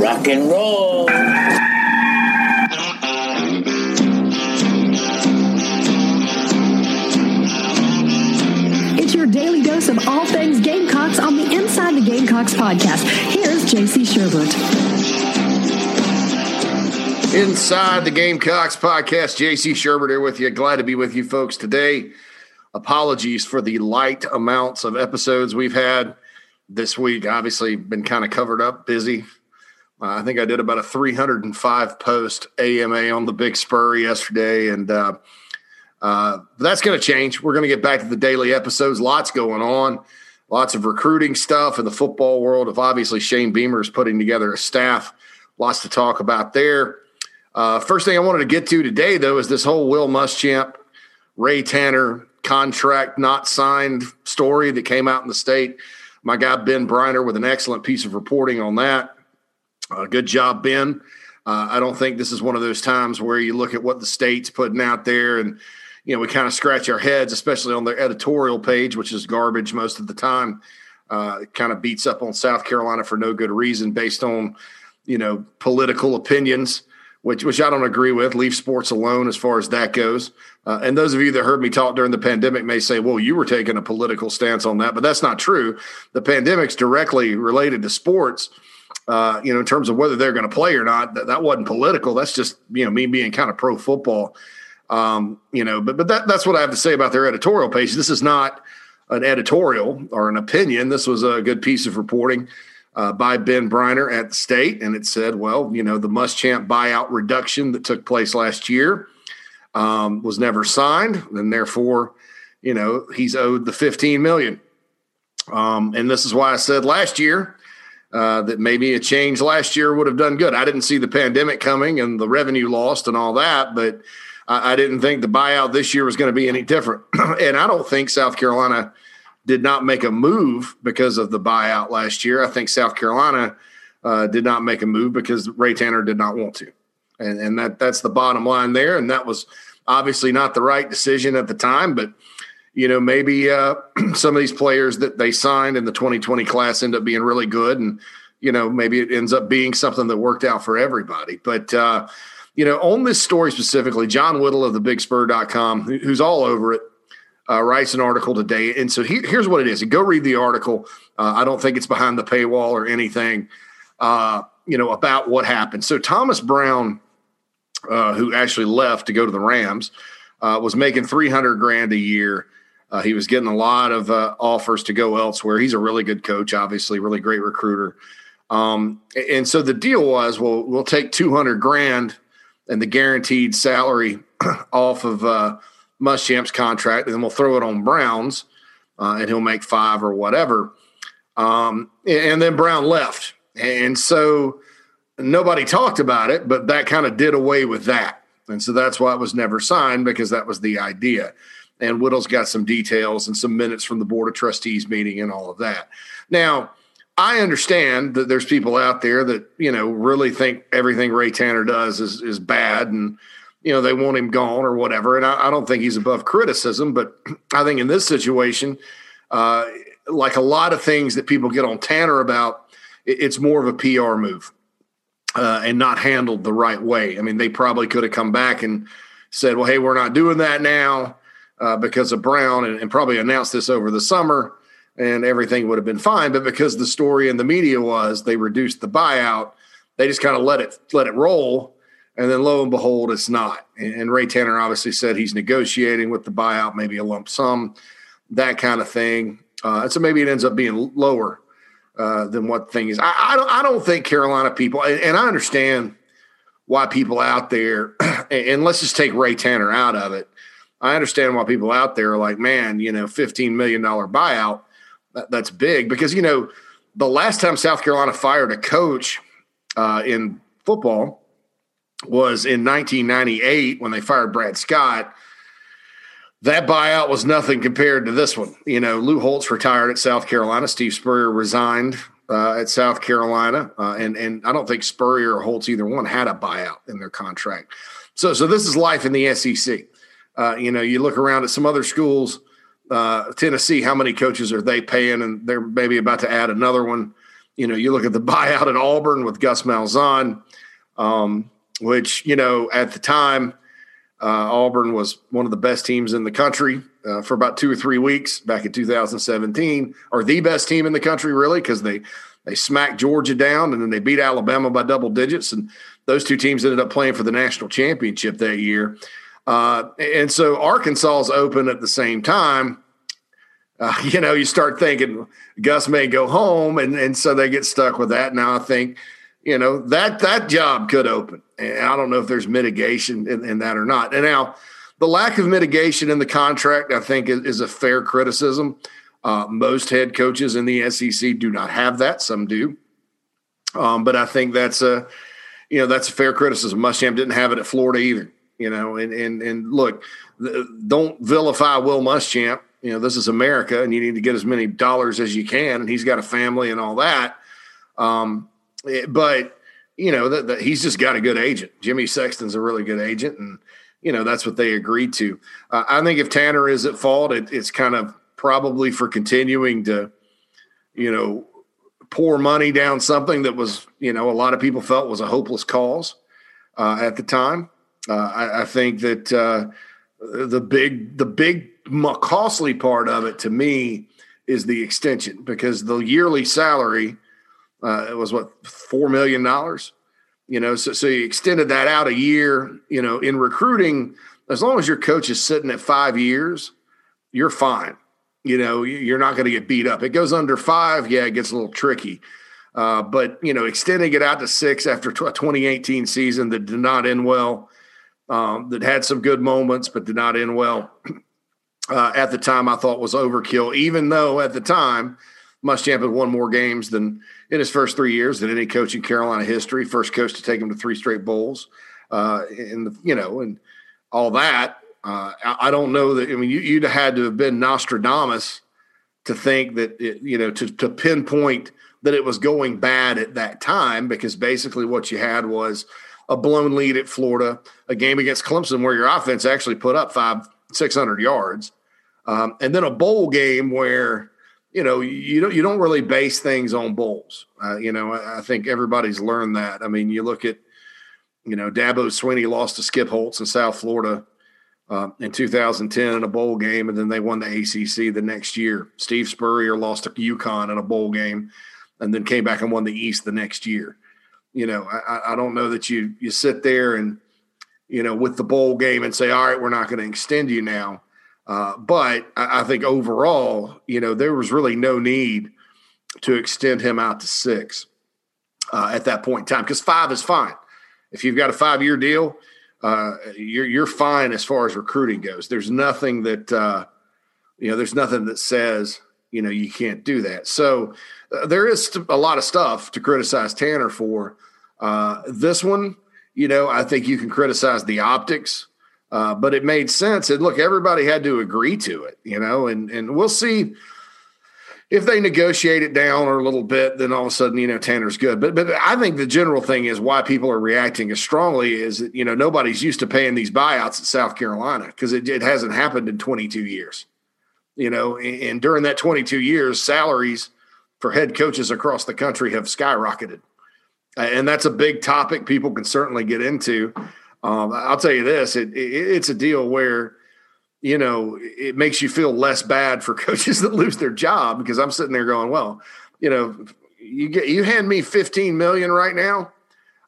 Rock and roll. It's your daily dose of all things Gamecocks on the Inside the Gamecocks podcast. Here's JC Shurburtt. Inside the Gamecocks podcast, JC Shurburtt here with you. Glad to be with you folks today. Apologies for the light amounts of episodes we've had this week. Obviously, been kind of covered up, busy. Uh, I think I did about a 305 post AMA on the Big Spur yesterday, and uh, uh, that's going to change. We're going to get back to the daily episodes. Lots going on, lots of recruiting stuff in the football world. Of obviously Shane Beamer is putting together a staff. Lots to talk about there. Uh, first thing I wanted to get to today, though, is this whole Will Muschamp, Ray Tanner contract not signed story that came out in the state. My guy Ben Breiner with an excellent piece of reporting on that. Uh, good job, Ben. Uh, I don't think this is one of those times where you look at what the state's putting out there and you know we kind of scratch our heads, especially on their editorial page, which is garbage most of the time. Uh, kind of beats up on South Carolina for no good reason, based on you know political opinions which which I don't agree with. Leave sports alone as far as that goes. Uh, and those of you that heard me talk during the pandemic may say, "Well, you were taking a political stance on that," but that's not true. The pandemic's directly related to sports. Uh, you know, in terms of whether they're going to play or not, that, that wasn't political. That's just you know me being kind of pro football. Um, you know, but but that, that's what I have to say about their editorial page. This is not an editorial or an opinion. This was a good piece of reporting uh, by Ben Breiner at the state, and it said, well, you know, the Muschamp buyout reduction that took place last year um, was never signed, and therefore, you know, he's owed the 15 million. Um, and this is why I said last year uh, that maybe a change last year would have done good. I didn't see the pandemic coming and the revenue lost and all that, but I, I didn't think the buyout this year was going to be any different. and I don't think South Carolina did not make a move because of the buyout last year. I think South Carolina uh, did not make a move because Ray Tanner did not want to, and and that that's the bottom line there. And that was obviously not the right decision at the time, but you know maybe uh, some of these players that they signed in the 2020 class end up being really good, and you know maybe it ends up being something that worked out for everybody. But uh, you know on this story specifically, John Whittle of the BigSpur.com, who's all over it uh, writes an article today. And so he, here's what it is. go read the article. Uh, I don't think it's behind the paywall or anything, uh, you know, about what happened. So Thomas Brown, uh, who actually left to go to the Rams, uh, was making 300 grand a year. Uh, he was getting a lot of offers to go elsewhere. He's a really good coach, obviously, really great recruiter. Um, and so the deal was, well, we'll take 200 grand and the guaranteed salary off of Muschamp's contract, and then we'll throw it on Brown's, uh, and he'll make five or whatever. Um, and then Brown left, and so nobody talked about it, but that kind of did away with that, and so that's why it was never signed because that was the idea. And Whittle's got some details and some minutes from the board of trustees meeting and all of that. Now, I understand that there's people out there that you know really think everything Ray Tanner does is is bad and you know, they want him gone or whatever. And I, I don't think he's above criticism, but I think in this situation, uh, like a lot of things that people get on Tanner about, it, it's more of a PR move uh, and not handled the right way. I mean, they probably could have come back and said, well, hey, we're not doing that now uh, because of Brown and, and probably announced this over the summer and everything would have been fine. But because the story in the media was they reduced the buyout, they just kind of let it let it roll and then lo and behold, it's not. And Ray Tanner obviously said he's negotiating with the buyout, maybe a lump sum, that kind of thing. Uh, so maybe it ends up being lower uh, than what thing is. I, I, don't. I don't think Carolina people, and, and I understand why people out there, and let's just take Ray Tanner out of it. I understand why people out there are like, man, you know, fifteen million dollar buyout, that, that's big because you know the last time South Carolina fired a coach uh, in football was in 1998 when they fired Brad Scott. That buyout was nothing compared to this one. You know, Lou Holtz retired at South Carolina. Steve Spurrier resigned uh, at South Carolina, uh, and and I don't think Spurrier or Holtz either one had a buyout in their contract. So so this is life in the SEC. Uh, you know, you look around at some other schools. Uh, Tennessee, how many coaches are they paying? And they're maybe about to add another one you know, you look at the buyout at Auburn with Gus Malzahn, um, which you know at the time uh, Auburn was one of the best teams in the country uh, for about two or three weeks back in 2017, or the best team in the country, really, because they they smacked Georgia down and then they beat Alabama by double digits, and those two teams ended up playing for the national championship that year. Uh, and so Arkansas is open at the same time. Uh, you know, you start thinking Gus may go home, and and so they get stuck with that. Now I think you know that that job could open. And i don't know if there's mitigation in, in, that or not. And now the lack of mitigation in the contract i think is, is a fair criticism. Uh, most head coaches in the sec do not have that. Some do. Um, but i think that's a you know that's a fair criticism. Muschamp didn't have it at florida either you know and and and look don't vilify will muschamp you know this is america and you need to get as many dollars as you can and he's got a family and all that um, Eh, but you know that he's just got a good agent. Jimmy Sexton's a really good agent, and you know that's what they agreed to. Uh, I think if Tanner is at fault, it, it's kind of probably for continuing to, you know, pour money down something that was, you know, a lot of people felt was a hopeless cause uh, at the time. Uh, I, I, think that uh, the big, the big costly part of it to me is the extension because the yearly salary uh, was what four million dollars. You know, so so you extended that out a year. You know, in recruiting, as long as your coach is sitting at five years, you're fine. You know, you're not going to get beat up. It goes under five, yeah, it gets a little tricky. Uh, but you know, extending it out to six after a 2018 season that did not end well, um, that had some good moments but did not end well. Uh, at the time, I thought was overkill. Even though at the time, Muschamp had won more games than in his first three years than any coach in Carolina history. First coach to take him to three straight bowls, uh, and the, you know, and all that. Uh, I, don't know that. I mean, you, would had to have been Nostradamus to think that it, you know to to pinpoint that it was going bad at that time because basically what you had was a blown lead at Florida, a game against Clemson where your offense actually put up five six hundred yards, um, and then a bowl game where you know, you don't you don't really base things on bowls. Uh, you know, I, I, think everybody's learned that. I mean, you look at, you know, Dabo Swinney lost to Skip Holtz in South Florida uh, in 2010 in a bowl game, and then they won the ACC the next year. Steve Spurrier lost to UConn in a bowl game, and then came back and won the East the next year. You know, I, I don't know that you you sit there and you know with the bowl game and say, all right, we're not going to extend you now uh, but I, I, think overall, you know, there was really no need to extend him out to six uh, at that point in time because five is fine. If you've got a five year deal, uh, you're you're fine as far as recruiting goes. There's nothing that uh, you know. There's nothing that says you know you can't do that. So uh, there is a lot of stuff to criticize Tanner for. Uh, this one, you know, I think you can criticize the optics. Uh, but it made sense. And look, everybody had to agree to it, you know, and and we'll see if they negotiate it down or a little bit, then all of a sudden, you know, Tanner's good. But but I think the general thing is why people are reacting as strongly is that, you know, nobody's used to paying these buyouts at South Carolina because it, it hasn't happened in 22 years. You know, and, and during that 22 years, salaries for head coaches across the country have skyrocketed. And that's a big topic people can certainly get into. Um, I'll tell you this: it, it, it's a deal where you know it makes you feel less bad for coaches that lose their job because I'm sitting there going, well, you know, you get you hand me 15 million right now,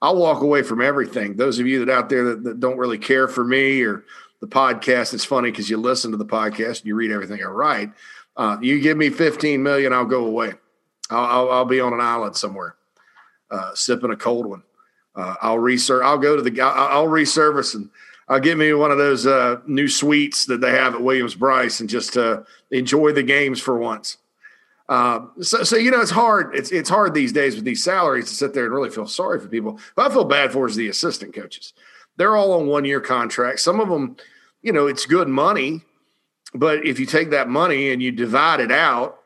I'll walk away from everything. Those of you that out there that, that don't really care for me or the podcast, it's funny because you listen to the podcast and you read everything I write. Uh, you give me 15 million, I'll go away. I'll, I'll, I'll be on an island somewhere, uh, sipping a cold one. Uh, I'll research. I'll go to the. I'll, I'll resurface and I'll get me one of those uh, new suites that they have at Williams Brice and just uh, enjoy the games for once. Uh, so, so you know, it's hard. It's it's hard these days with these salaries to sit there and really feel sorry for people. But I feel bad for is the assistant coaches. They're all on one year contracts. Some of them, you know, it's good money, but if you take that money and you divide it out,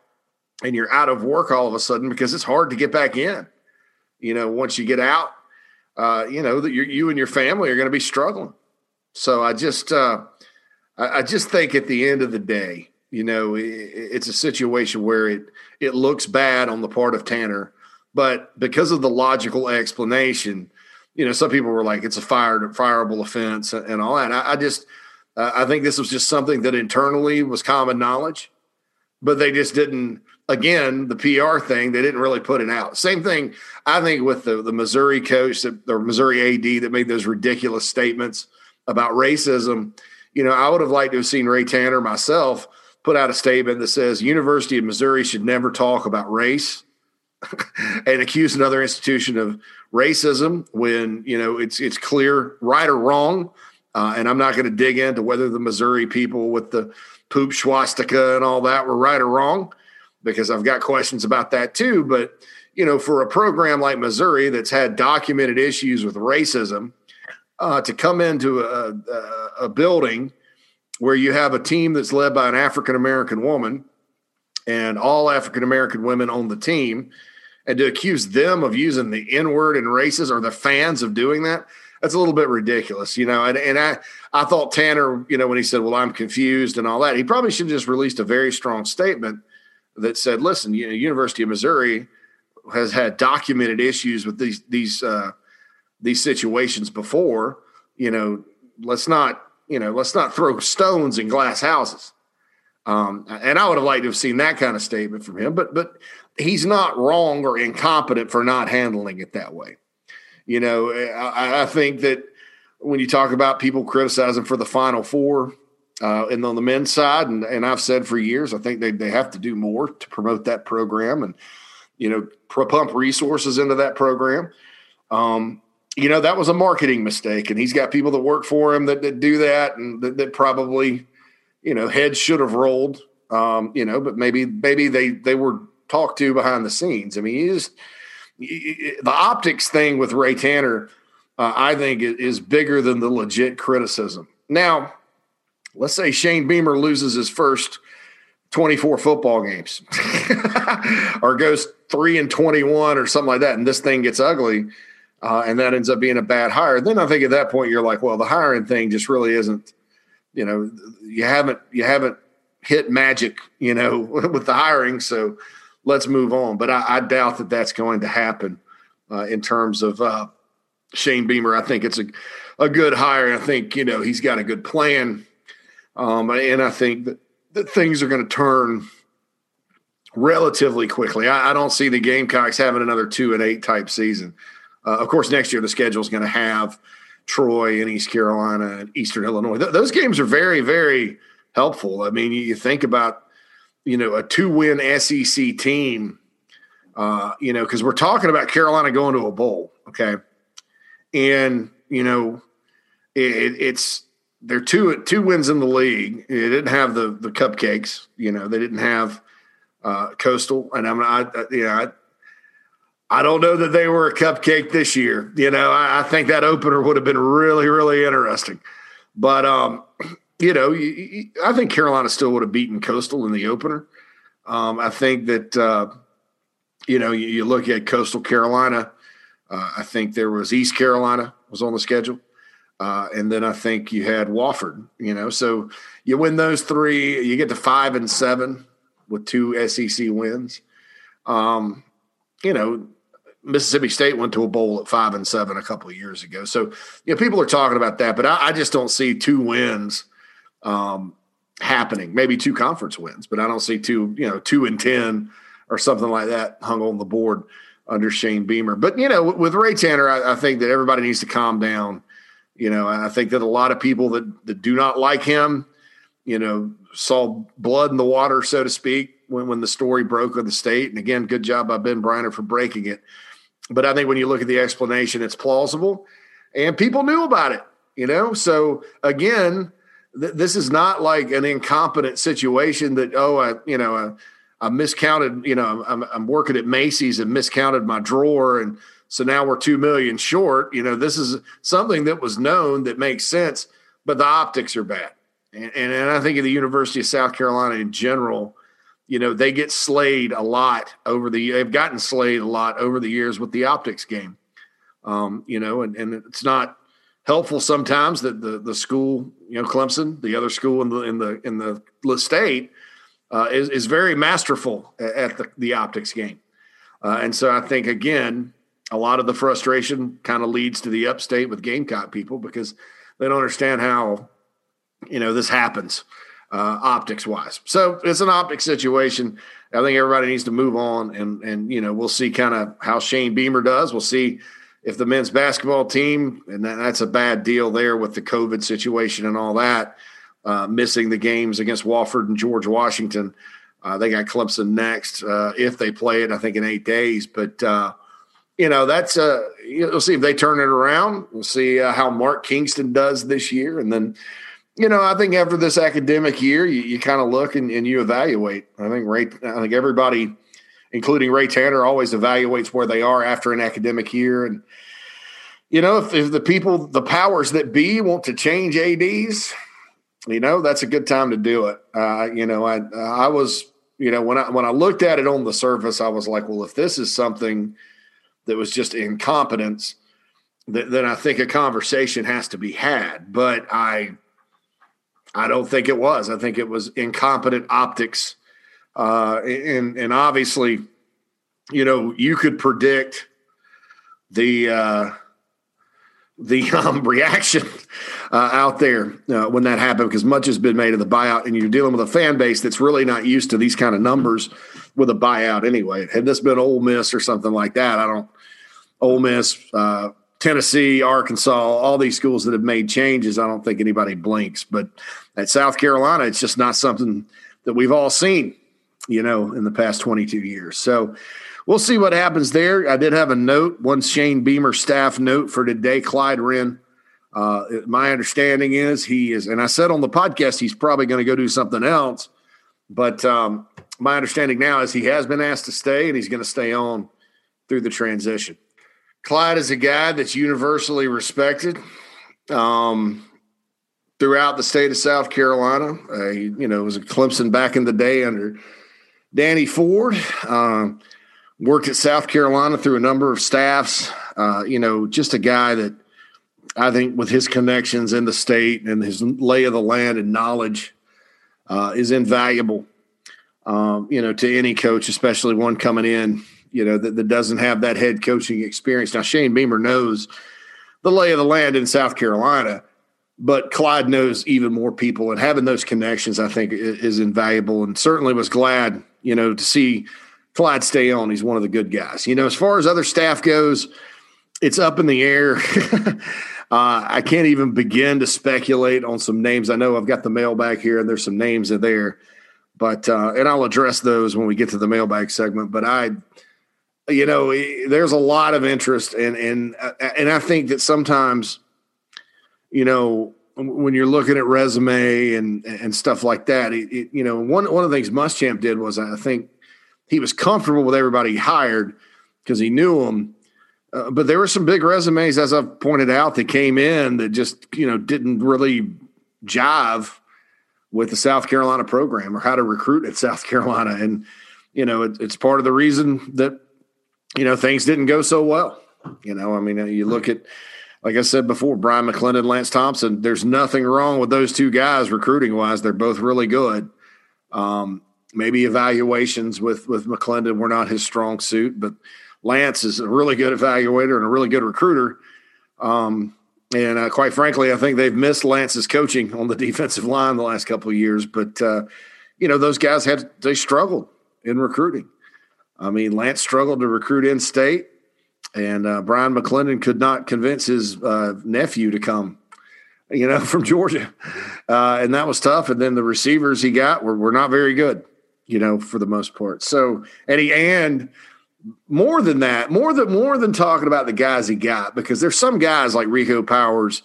and you're out of work all of a sudden because it's hard to get back in. You know, once you get out, uh, you know that you and your family are going to be struggling. So I just uh, I, just think at the end of the day, you know, it, it's a situation where it it looks bad on the part of Tanner, But because of the logical explanation, you know, some people were like, it's a fireable offense and all that. I, I just, uh, I think this was just something that internally was common knowledge, but they just didn't. Again, the PR thing, they didn't really put it out. Same thing, I think, with the the Missouri coach, that, or Missouri AD, that made those ridiculous statements about racism. You know, I would have liked to have seen Ray Tanner myself put out a statement that says University of Missouri should never talk about race and accuse another institution of racism when you know it's it's clear right or wrong uh, and I'm not going to dig into whether the Missouri people with the poop swastika and all that were right or wrong, because I've got questions about that too. But, you know, for a program like Missouri that's had documented issues with racism, uh, to come into a, a, a building where you have a team that's led by an African American woman and all African American women on the team, and to accuse them of using the N word and races or the fans of doing that, that's a little bit ridiculous, you know. And, and I, I thought Tanner, you know, when he said, "Well, I'm confused" and all that, he probably should have just released a very strong statement that said, "Listen, you know, University of Missouri has had documented issues with these these uh, these situations before. You know, let's not, you know, let's not throw stones in glass houses." Um, and I would have liked to have seen that kind of statement from him, but but he's not wrong or incompetent for not handling it that way. You know, I, I think that when you talk about people criticizing for the Final Four, uh, and on the men's side, and, and I've said for years, I think they, they have to do more to promote that program and, you know, pump resources into that program. Um, you know, that was a marketing mistake, and he's got people that work for him that, that do that, and that, that probably, you know, heads should have rolled, um, you know, but maybe maybe they they were talked to behind the scenes. I mean, he just the optics thing with Ray Tanner, uh, I think, is bigger than the legit criticism. Now, let's say Shane Beamer loses his first 24 football games or goes 3 and 21 or something like that, and this thing gets ugly. Uh, and that ends up being a bad hire. Then I think at that point you're like, well, the hiring thing just really isn't. You know, you haven't you haven't hit magic. You know, with the hiring, so let's move on. But I, I doubt that that's going to happen uh, in terms of uh, Shane Beamer. I think it's a, a good hire. I think, you know, he's got a good plan. Um, and I think that, that things are going to turn relatively quickly. I, I, don't see the Gamecocks having another two and eight type season. Uh, of course, next year the schedule is going to have Troy and East Carolina and Eastern Illinois. Th- those games are very, very helpful. I mean, you, you think about you know, a two win SEC team, uh, you know, because we're talking about Carolina going to a bowl, okay? And, you know, it, it's they're two two wins in the league. They didn't have the the cupcakes, you know, they didn't have uh, Coastal, and I'm not, I, you know, I, I don't know that they were a cupcake this year. You know, I, I think that opener would have been really, really interesting. But um, you know, I think Carolina still would have beaten Coastal in the opener. Um, I think that, uh, you know, you, you, look at Coastal Carolina. Uh, I think there was East Carolina was on the schedule. Uh, and then I think you had Wofford, you know, so you win those three, you get to five and seven with two SEC wins. Um, you know, Mississippi State went to a bowl at five and seven a couple of years ago. So, you know, people are talking about that, but I, I just don't see two wins – um, happening. Maybe two conference wins, but I don't see two, you know, two and 10 or something like that hung on the board under Shane Beamer. But, you know, with Ray Tanner, I, I think that everybody needs to calm down. You know, I think that a lot of people that, that do not like him, you know, saw blood in the water, so to speak, when, when the story broke of the state. And again, good job by Ben Breiner for breaking it. But I think when you look at the explanation, it's plausible and people knew about it, you know? So again, this is not like an incompetent situation that oh I you know I, I miscounted you know I'm, I'm working at Macy's and miscounted my drawer and so now we're two million short. You know this is something that was known that makes sense, but the optics are bad. And, and, and I think of the University of South Carolina in general, you know they get slayed a lot over the they've gotten slayed a lot over the years with the optics game. Um, you know, and, and it's not helpful sometimes that the the school, you know, Clemson, the other school in the in the in the state, uh, is is very masterful at the, the optics game. Uh, and so I think, again, a lot of the frustration kind of leads to the upstate with Gamecock people because they don't understand how, you know, this happens uh, optics wise. So it's an optic situation. I think everybody needs to move on, and and you know we'll see kind of how Shane Beamer does. We'll see if the men's basketball team, and that's a bad deal there with the COVID situation and all that, uh, missing the games against Wofford and George Washington. Uh, they got Clemson next uh, if they play it. I think in eight days, but uh, you know that's uh, we'll see if they turn it around. We'll see uh, how Mark Kingston does this year, and then you know, I think after this academic year, you, you kind of look and, and, you evaluate. I think right, I think everybody, including Ray Tanner, always evaluates where they are after an academic year. And you know, if, if the people, the powers that be, want to change ads, you know, that's a good time to do it. Uh, you know, I I was, you know, when I when I looked at it on the surface, I was like, well, if this is something that was just incompetence, th- then I think a conversation has to be had. But I I don't think it was. I think it was incompetent optics. Uh, and, and obviously, you know, you could predict the, uh, the um, reaction uh, out there uh, when that happened because much has been made of the buyout, and you're dealing with a fan base that's really not used to these kind of numbers with a buyout anyway. Had this been Ole Miss or something like that, I don't. Ole Miss, uh, Tennessee, Arkansas, all these schools that have made changes, I don't think anybody blinks. But at South Carolina, it's just not something that we've all seen, you know, in the past 22 years. So we'll see what happens there. I did have a note, one Shane Beamer staff note for today. Clyde Wrenn, uh, my understanding is he is, and I said on the podcast he's probably going to go do something else. But um, my understanding now is he has been asked to stay and he's going to stay on through the transition. Clyde is a guy that's universally respected um, throughout the state of South Carolina. Uh, he, you know, was a Clemson back in the day under Danny Ford. Uh, worked at South Carolina through a number of staffs. Uh, you know, just a guy that I think with his connections in the state and his lay of the land and knowledge uh, is invaluable. Um, you know, to any coach, especially one coming in you know, that, that doesn't have that head coaching experience. Now, Shane Beamer knows the lay of the land in South Carolina, but Clyde knows even more people, and having those connections, I think, is, invaluable. And certainly was glad, you know, to see Clyde stay on. He's one of the good guys. You know, as far as other staff goes, it's up in the air. uh, I can't even begin to speculate on some names. I know I've got the mailbag here, and there's some names in there, but uh, and I'll address those when we get to the mailbag segment. But I you know, there's a lot of interest, and and uh, and I think that sometimes, you know, when you're looking at resume and and stuff like that, it, it, you know, one one of the things Muschamp did was I think he was comfortable with everybody he hired because he knew them. Uh, but there were some big resumes, as I've pointed out, that came in that just you know didn't really jive with the South Carolina program or how to recruit at South Carolina, and you know it, it's part of the reason that you know, things didn't go so well. You know, I mean, you look at, like I said before, Bryan McClendon, Lance Thompson. There's nothing wrong with those two guys recruiting wise. They're both really good. Um, maybe evaluations with with McClendon were not his strong suit, but Lance is a really good evaluator and a really good recruiter. Um, and uh, quite frankly, I think they've missed Lance's coaching on the defensive line the last couple of years. But uh, you know, those guys had they struggled in recruiting. I mean, Lance struggled to recruit in state, and uh, Bryan McClendon could not convince his uh, nephew to come, you know, from Georgia. Uh, and that was tough. And then the receivers he got were, were not very good, you know, for the most part. So, and he, and more than that, more than, more than talking about the guys he got, because there's some guys like Rico Powers,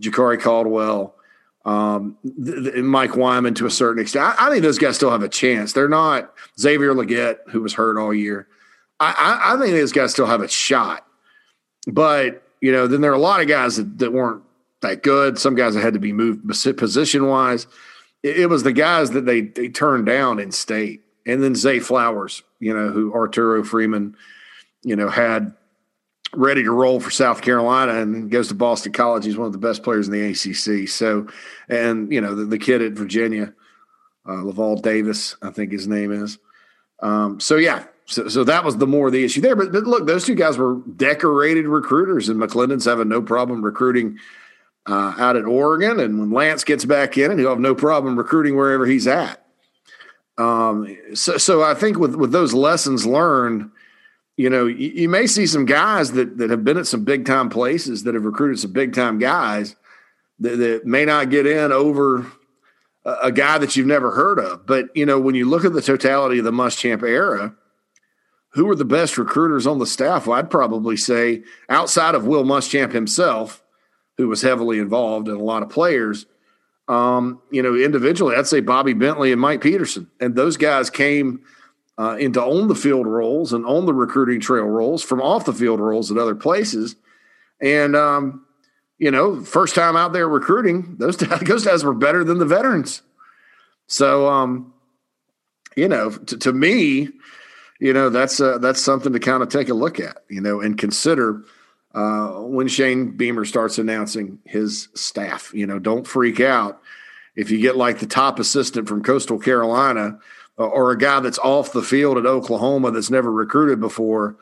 Jakari Caldwell, um, th- th- Mike Wyman to a certain extent. I, I, think those guys still have a chance. They're not Xavier Legette, who was hurt all year. I, I, I, think those guys still have a shot. But, you know, then there are a lot of guys that, that weren't that good. Some guys that had to be moved position wise. It, it, was the guys that they, they turned down in state. And then Zay Flowers, you know, who Arturo Freeman, you know, had ready to roll for South Carolina and goes to Boston College. He's one of the best players in the ACC. So, and you know the, the kid at Virginia, uh, Lavel Davis, I think his name is. Um, so yeah, So, so that was the more the issue there. But, but look, those two guys were decorated recruiters, and McClendon's having no problem recruiting uh, out at Oregon. And when Lance gets back in, and he'll have no problem recruiting wherever he's at. Um, so, so I think with with those lessons learned, you know, you, you, may see some guys that that have been at some big time places that have recruited some big time guys that, that may not get in over a, a guy that you've never heard of. But you know, when you look at the totality of the Muschamp era, who are the best recruiters on the staff? Well, I'd probably say outside of Will Muschamp himself, who was heavily involved in a lot of players. Um, you know, individually, I'd say Bobby Bentley and Mike Peterson, and those guys came uh, into on the field roles and on the recruiting trail roles from off the field roles at other places. And um, you know, first time out there recruiting, those those guys were better than the veterans. So, um, you know, to, to me, you know, that's uh, that's something to kind of take a look at, you know, and consider uh, when Shane Beamer starts announcing his staff. You know, don't freak out if you get like the top assistant from Coastal Carolina uh, or a guy that's off the field at Oklahoma that's never recruited before.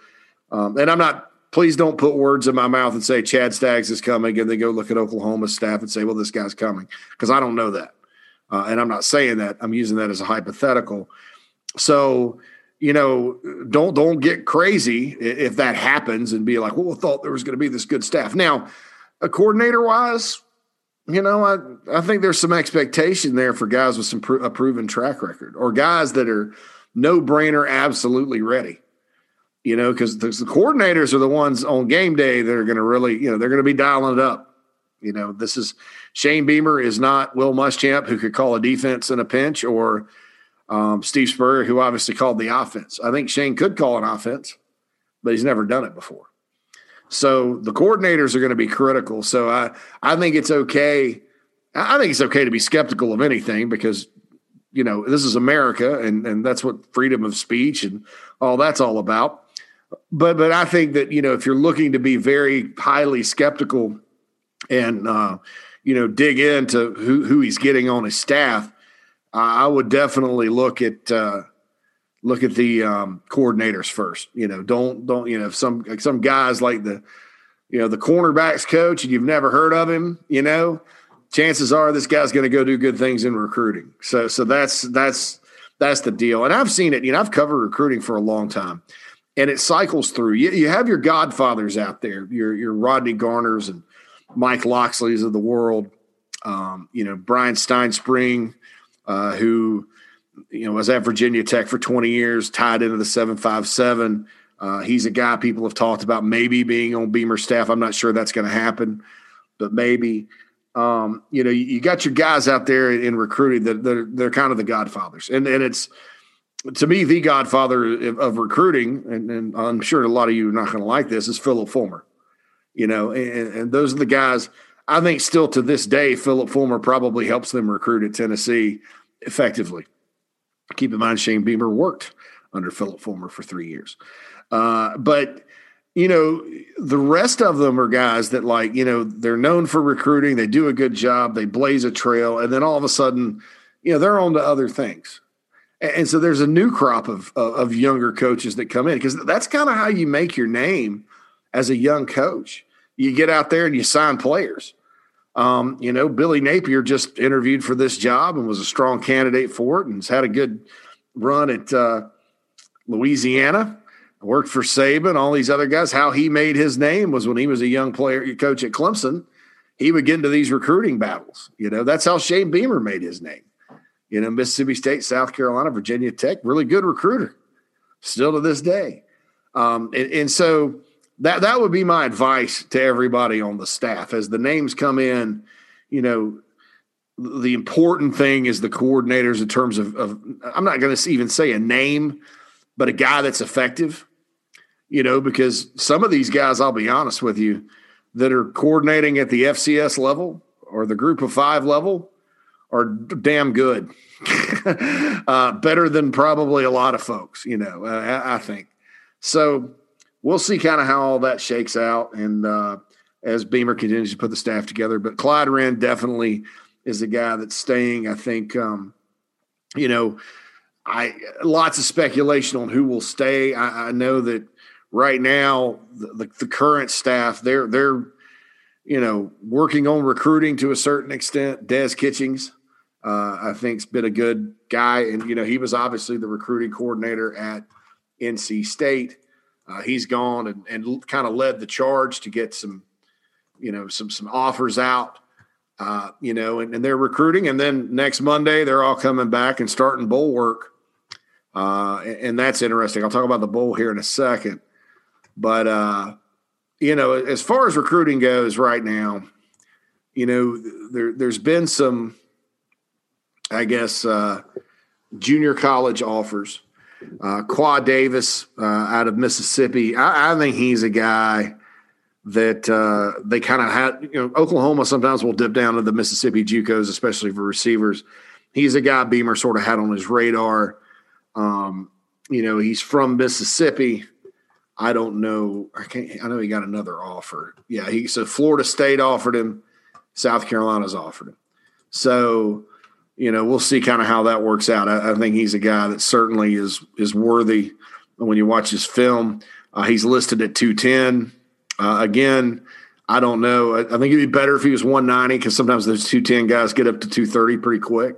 Um, and I'm not, please don't put words in my mouth and say Chad Staggs is coming and then go look at Oklahoma staff and say, well, this guy's coming because I don't know that. Uh, and I'm not saying that. I'm using that as a hypothetical. So, you know, don't don't get crazy if that happens and be like, well, I thought there was going to be this good staff. Now, uh, a coordinator wise, you know, I I think there's some expectation there for guys with some a proven track record or guys that are no brainer, absolutely ready. You know, because the, the coordinators are the ones on game day that are going to really, you know, they're going to be dialing it up. You know, this is Shane Beamer is not Will Muschamp who could call a defense in a pinch or um, Steve Spurrier, who obviously called the offense. I think Shane could call an offense, but he's never done it before. So the coordinators are going to be critical. So I, I think it's okay. I think it's okay to be skeptical of anything because, you know, this is America and, and that's what freedom of speech and all that's all about. But, but I think that, you know, if you're looking to be very highly skeptical and, uh, you know, dig into who, who he's getting on his staff, I would definitely look at uh, look at the um, coordinators first. You know, don't don't you know some some guys like the you know the cornerbacks coach and you've never heard of him. You know, chances are this guy's going to go do good things in recruiting. So so that's that's that's the deal. And I've seen it. You know, I've covered recruiting for a long time, and it cycles through. You, you have your godfathers out there, your your Rodney Garners and Mike Locksleys of the world. Um, you know, Bryan Stinespring uh, who you know was at Virginia Tech for 20 years, tied into the 757. Uh, he's a guy people have talked about maybe being on Beamer staff. I'm not sure that's going to happen, but maybe. Um, you know, you, got your guys out there in recruiting that they're, they're kind of the godfathers, and and it's to me the godfather of, of recruiting, and, and, I'm sure a lot of you are not going to like this is Phillip Fulmer. You know, and, and those are the guys. I think still to this day, Phillip Fulmer probably helps them recruit at Tennessee effectively. Keep in mind, Shane Beamer worked under Phillip Fulmer for three years. Uh, but, you know, the rest of them are guys that, like, you know, they're known for recruiting, they do a good job, they blaze a trail, and then all of a sudden, you know, they're on to other things. And so there's a new crop of, of younger coaches that come in because that's kind of how you make your name as a young coach. You get out there and you sign players. Um, you know, Billy Napier just interviewed for this job and was a strong candidate for it and has had a good run at uh, Louisiana. Worked for Saban, all these other guys. How he made his name was when he was a young player coach at Clemson. He would get into these recruiting battles. You know, that's how Shane Beamer made his name. You know, Mississippi State, South Carolina, Virginia Tech, really good recruiter, still to this day. Um, and, and so that that would be my advice to everybody on the staff as the names come in. You know, the important thing is the coordinators in terms of, of I'm not going to even say a name, but a guy that's effective. You know, because some of these guys, I'll be honest with you, that are coordinating at the FCS level or the Group of Five level are damn good, uh, better than probably a lot of folks. You know, uh, I, I think so we'll see kind of how all that shakes out and uh, as Beamer continues to put the staff together. But Clyde Wrenn definitely is a guy that's staying. I think, um, you know, I lots of speculation on who will stay. I, I know that right now the, the, the, current staff they're they're you know working on recruiting to a certain extent. Des Kitchings, uh, I think's been a good guy, and you know he was obviously the recruiting coordinator at NC State. Uh, he's gone and, and kind of led the charge to get some you know some some offers out. Uh, you know, and, and, they're recruiting, and then next Monday they're all coming back and starting bowl work, uh, and, and, that's interesting. I'll talk about the bowl here in a second, but uh, you know, as far as recruiting goes right now, you know, there there's been some, I guess, uh, junior college offers. Uh, Qua Davis uh, out of Mississippi, I, I think he's a guy that uh, they kind of had. You know, Oklahoma sometimes will dip down to the Mississippi JUCOs, especially for receivers. He's a guy Beamer sort of had on his radar. Um, you know, he's from Mississippi. I don't know. I can't. I know he got another offer. Yeah, he so Florida State offered him. South Carolina's offered him. So, you know, we'll see kind of how that works out. I, I, think he's a guy that certainly is is worthy. When you watch his film, uh, he's listed at two ten. Uh, again, I don't know. I, I, think it'd be better if he was 190 because sometimes those 210 guys get up to 230 pretty quick.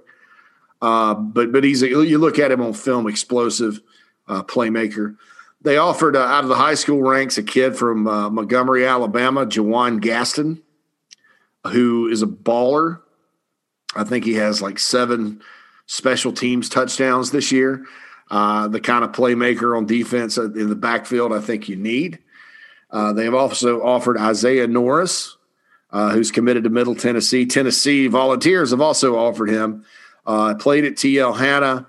Uh, but but he's a, you look at him on film, explosive uh, playmaker. They offered uh, out of the high school ranks a kid from uh, Montgomery, Alabama, Jawan Gaston, who is a baller. I think he has like seven special teams touchdowns this year. Uh, the kind of playmaker on defense in the backfield I think you need. Uh, they have also offered Isaiah Norris, uh, who's committed to Middle Tennessee. Tennessee Volunteers have also offered him. Uh, played at TL Hanna,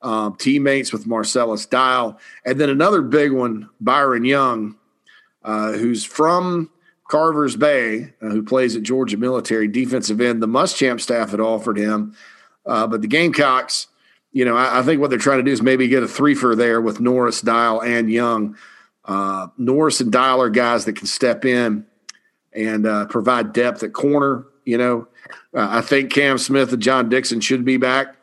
um, teammates with Marcellus Dial. And then another big one, Byron Young, uh, who's from Carvers Bay, uh, who plays at Georgia Military, defensive end. The Muschamp staff had offered him, uh, but the Gamecocks, you know, I, I, think what they're trying to do is maybe get a threefer there with Norris, Dial, and Young uh, Norris and Dial are guys that can step in and uh, provide depth at corner. You know, uh, I think Cam Smith and John Dixon should be back.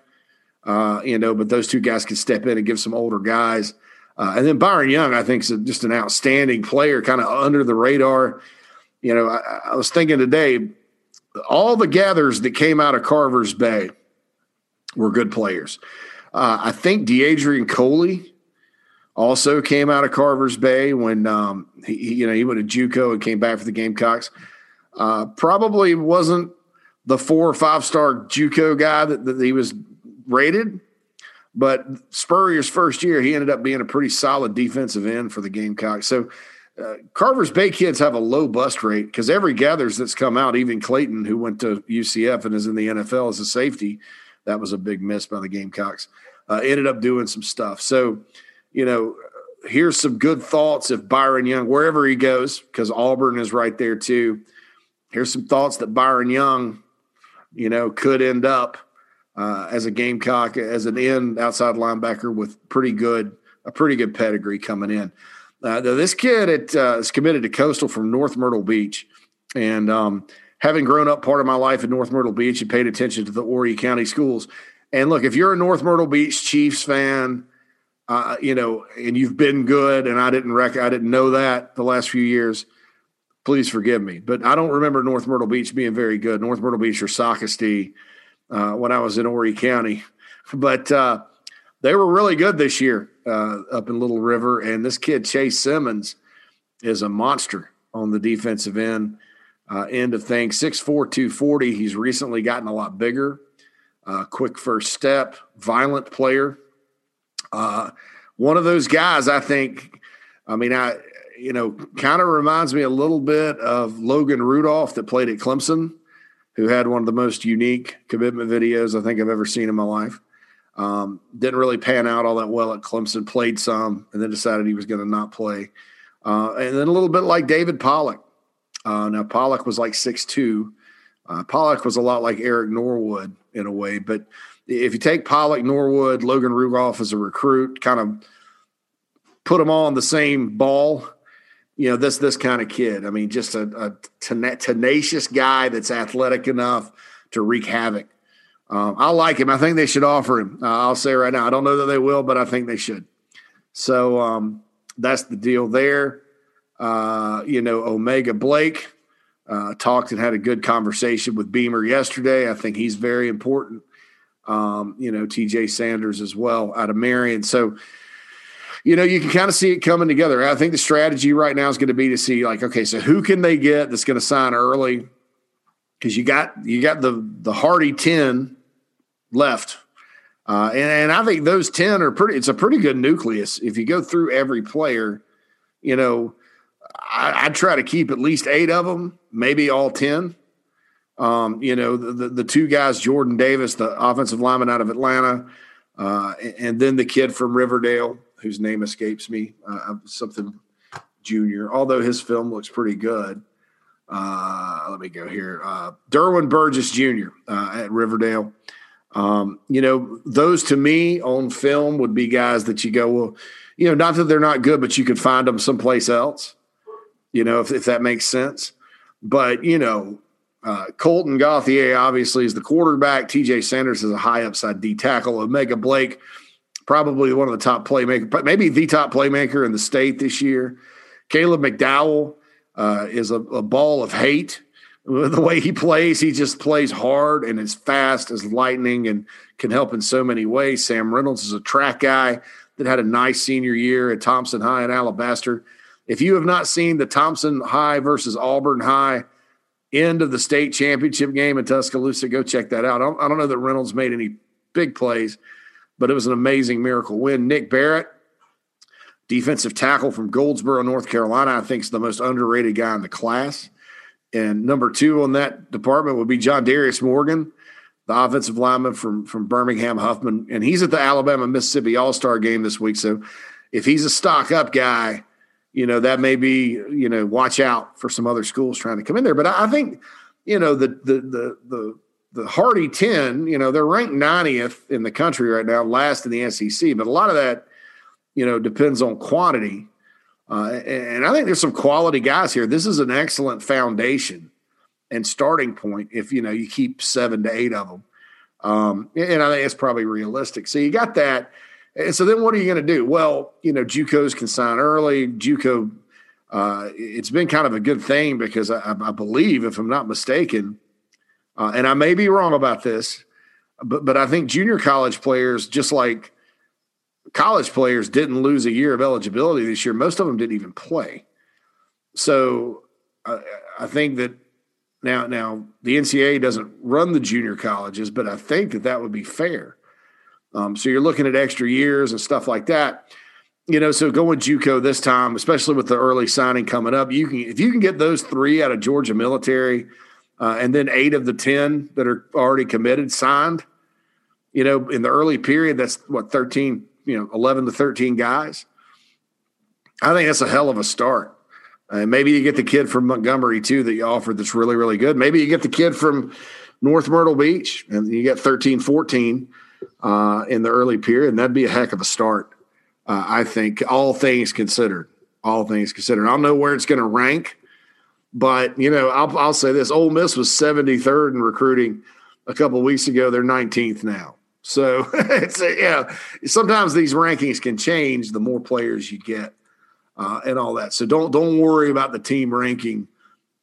Uh, you know, but those two guys can step in and give some older guys. And then Byron Young, I think, is just an outstanding player, kind of under the radar. You know, I, I was thinking today, all the Geathers that came out of Carver's Bay were good players. Uh, I think DeAdrian Coley also came out of Carver's Bay when um, he, you know he went to JUCO and came back for the Gamecocks. Uh, probably wasn't the four or five star JUCO guy that, that he was rated, but Spurrier's first year he ended up being a pretty solid defensive end for the Gamecocks. So. Uh, Carver's Bay kids have a low bust rate because every Geathers that's come out, even Clayton, who went to UCF and is in the NFL as a safety, that was a big miss by the Gamecocks. Uh, ended up doing some stuff. So you know, here's some good thoughts if Byron Young, wherever he goes, because Auburn is right there too. Here's some thoughts that Byron Young, you know, could end up uh, as a Gamecock, as an end outside linebacker with pretty good, a pretty good pedigree coming in. Uh, this kid uh, is committed to Coastal from North Myrtle Beach, and um, having grown up part of my life in North Myrtle Beach and paid attention to the Horry County schools. And look, if you're a North Myrtle Beach Chiefs fan, uh, you know, and you've been good, and I didn't rec- I didn't know that the last few years. Please forgive me, but I don't remember North Myrtle Beach being very good. North Myrtle Beach or Socastee uh, when I was in Horry County, but uh, they were really good this year uh, up in Little River. And this kid Chase Simmons is a monster on the defensive end uh, end of things. Six four two forty. He's recently gotten a lot bigger. Uh, quick first step, violent player uh, one of those guys, I think. I mean, I you know, kind of reminds me a little bit of Logan Rudolph that played at Clemson, who had one of the most unique commitment videos I think I've ever seen in my life. Um, didn't really pan out all that well at Clemson. Played some, and then decided he was going to not play. Uh, and then a little bit like David Pollack. Uh, now Pollack was like six two. Uh, Pollack was a lot like Eric Norwood in a way, but if you take Pollock, Norwood, Logan Rudolph as a recruit, kind of put them all on the same ball. You know, this this kind of kid. I mean, just a, a tenacious guy that's athletic enough to wreak havoc Um, I like him. I think they should offer him. Uh, I'll say right now. I don't know that they will, but I think they should. So um, that's the deal there. Uh, you know, O'Mega Blake uh, talked and had a good conversation with Beamer yesterday. I think he's very important. Um, you know, TJ Sanders as well out of Marion. So, you know, you can kind of see it coming together. I think the strategy right now is going to be to see like, okay, so who can they get that's going to sign early? Because you got you got the the Hardy ten left, uh, and, and I think those ten are pretty. It's a pretty good nucleus if you go through every player. You know, I, would try to keep at least eight of them, maybe all ten. Um, you know, the, the, the two guys, Jordan Davis, the offensive lineman out of Atlanta, uh, and, and, then the kid from Riverdale, whose name escapes me, uh, something junior. Although his film looks pretty good. Uh, let me go here. Uh, Derwin Burgess Jr. Uh, at Riverdale. Um, you know, those to me on film would be guys that you go, well, you know, not that they're not good, but you could find them someplace else you know, if, if that makes sense. But, you know, uh, Colten Gauthier obviously is the quarterback. TJ Sanders is a high upside D tackle. O'Mega Blake, probably one of the top playmakers, maybe the top playmaker in the state this year. Caleb McDowell uh, is a, a, ball of hate. The way he plays, he just plays hard and is fast as lightning and can help in so many ways. Sam Reynolds is a track guy that had a nice senior year at Thompson High in Alabaster. If you have not seen the Thompson High versus Auburn High end of the state championship game in Tuscaloosa, go check that out. I don't, I don't know that Reynolds made any big plays, but it was an amazing miracle win. Nick Barrett, defensive tackle from Goldsboro, North Carolina, I think is the most underrated guy in the class. And number two on that department would be JonDarius Morgan, the offensive lineman from, from Birmingham Huffman. And he's at the Alabama Mississippi All Star game this week. So if he's a stock up guy, you know, that may be, you know, watch out for some other schools trying to come in there. But I think, you know, the the the the the Hardy 10, you know, they're ranked 90th in the country right now, last in the SEC. But a lot of that, you know, depends on quantity. Uh, and I think there's some quality guys here. This is an excellent foundation and starting point if, you know, you keep seven to eight of them. Um, and I think it's probably realistic. So you got that. And so then what are you going to do? Well, you know, JUCOs can sign early. JUCO, uh, it's been kind of a good thing because I, I believe, if I'm not mistaken, uh, and I may be wrong about this, but but I think junior college players, just like college players, didn't lose a year of eligibility this year. Most of them didn't even play. So uh, I think that now now the NCAA doesn't run the junior colleges, but I think that that would be fair. Um, so you're looking at extra years and stuff like that. You know, so going JUCO this time, especially with the early signing coming up, you can if you can get those three out of Georgia military, uh, and then eight of the ten that are already committed signed. You know, in the early period, that's what thirteen, you know, eleven to thirteen guys. I think that's a hell of a start. And maybe you get the kid from Montgomery too that you offered that's really really good. Maybe you get the kid from North Myrtle Beach and you get 13, 14 uh, in the early period, and that'd be a heck of a start. Uh, I think all things considered, all things considered. I don't know where it's going to rank, but you know, I'll, I'll say this: Ole Miss was 73rd in recruiting a couple weeks ago. They're 19th now. So it's a, yeah. Sometimes these rankings can change the more players you get uh, and all that. So don't don't worry about the team ranking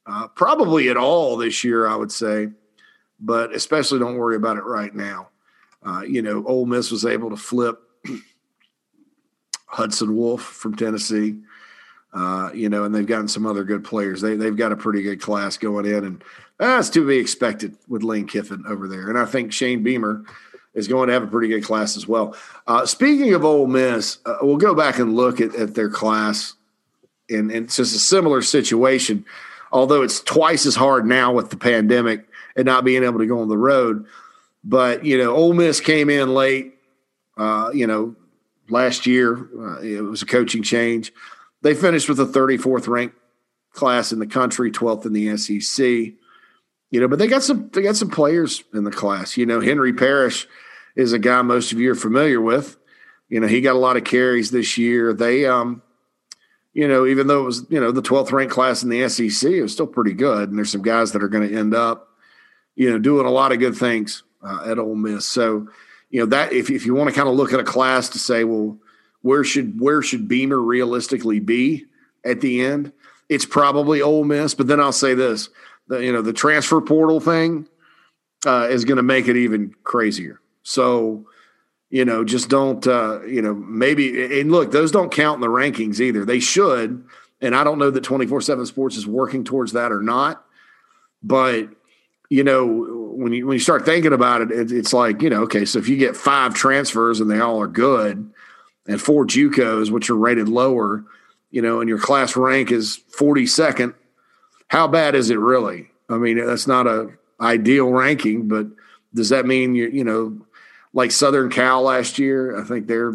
uh, probably at all this year. I would say, but especially don't worry about it right now. Uh, you know, Ole Miss was able to flip Hudson Wolf from Tennessee. Uh, you know, and they've gotten some other good players. They they've got a pretty good class going in, and that's to be expected with Lane Kiffin over there. And I think Shane Beamer is going to have a pretty good class as well. Uh, speaking of Ole Miss, uh, we'll go back and look at, at their class, and, and it's just a similar situation. Although it's twice as hard now with the pandemic and not being able to go on the road. But you know, Ole Miss came in late. Uh, you know, last year uh, it was a coaching change. They finished with a 34th ranked class in the country, 12th in the SEC. You know, but they got some they got some players in the class. You know, Henry Parrish is a guy most of you are familiar with. You know, he got a lot of carries this year. They um you know, even though it was, you know, the 12th ranked class in the SEC, it was still pretty good. And there's some guys that are going to end up, you know, doing a lot of good things uh, at Ole Miss. So, you know that if if you want to kind of look at a class to say, well, where should where should Beamer realistically be at the end? It's probably Ole Miss. But then I'll say this: the, you know, the transfer portal thing uh, is going to make it even crazier. So, you know, just don't, uh, you know, maybe, and look, those don't count in the rankings either. They should. And I don't know that 24 7 Sports is working towards that or not. But, you know, when you when you start thinking about it, it, it's like, you know, okay, so if you get five transfers and they all are good, and four JUCOs, which are rated lower, you know, and your class rank is 42nd, how bad is it really? I mean, that's not a ideal ranking, but does that mean you you know like Southern Cal last year? I think their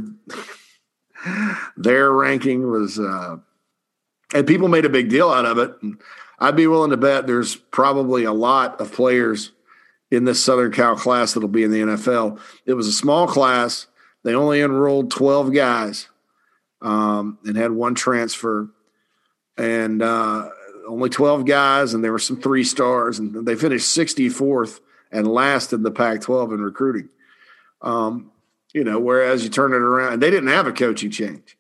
their ranking was uh, and people made a big deal out of it. And I'd be willing to bet there's probably a lot of players in this Southern Cal class that'll be in the NFL. It was a small class. They only enrolled 12 guys um, and had one transfer. And uh, only 12 guys, and there were some three stars, and they finished 64th and last in the Pac 12 in recruiting. Um, you know, whereas you turn it around, they didn't have a coaching change,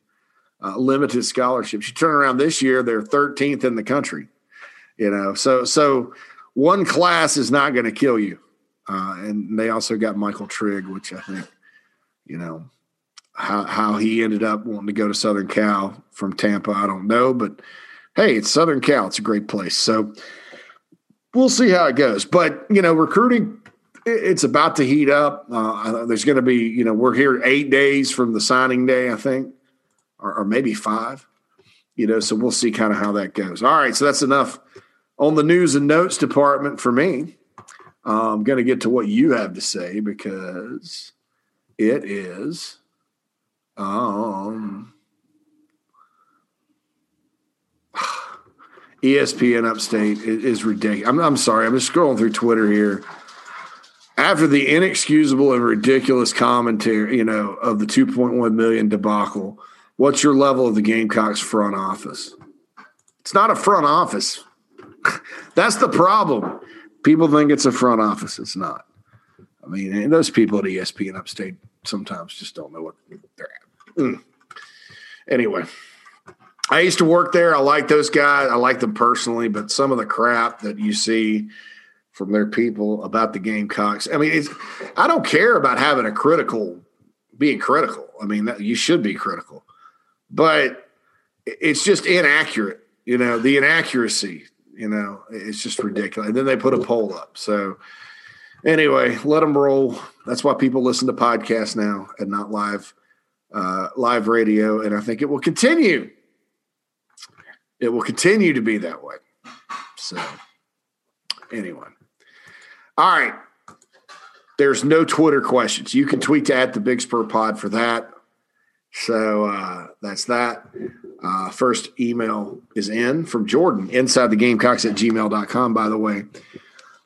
uh, limited scholarships. You turn around this year, they're 13th in the country. You know, so so one class is not going to kill you. Uh, and they also got Michael Trigg, which I think, you know, how how he ended up wanting to go to Southern Cal from Tampa, I don't know, but hey, it's Southern Cal. It's a great place. So we'll see how it goes. But, you know, recruiting, it's about to heat up. Uh, there's going to be, you know, we're here eight days from the signing day, I think, or, or maybe five, you know, so we'll see kind of how that goes. All right. So that's enough on the news and notes department for me. I'm going to get to what you have to say because it is. Um, ESPN Upstate is, ridiculous. I'm, I'm sorry. I'm just scrolling through Twitter here. After the inexcusable and ridiculous commentary, you know, of the 2.1 million debacle, what's your level of the Gamecocks front office? It's not a front office. That's the problem. People think it's a front office. It's not. I mean, those people at ESPN Upstate sometimes just don't know what they're at. Mm. Anyway. I used to work there. I like those guys. I like them personally, but some of the crap that you see from their people about the Gamecocks. I mean, it's, I don't care about having a critical, being critical. I mean, that, you should be critical, but it's just inaccurate. You know, the inaccuracy. You know, it's just ridiculous. And then they put a poll up. So anyway, let them roll. That's why people listen to podcasts now and not live, uh, live radio. And I think it will continue it will continue to be that way. So, anyway. All right. There's no Twitter questions. You can tweet to at the Big Spur Pod for that. So uh, that's that. Uh, first email is in from Jordan, inside the Gamecocks at gmail.com, by the way.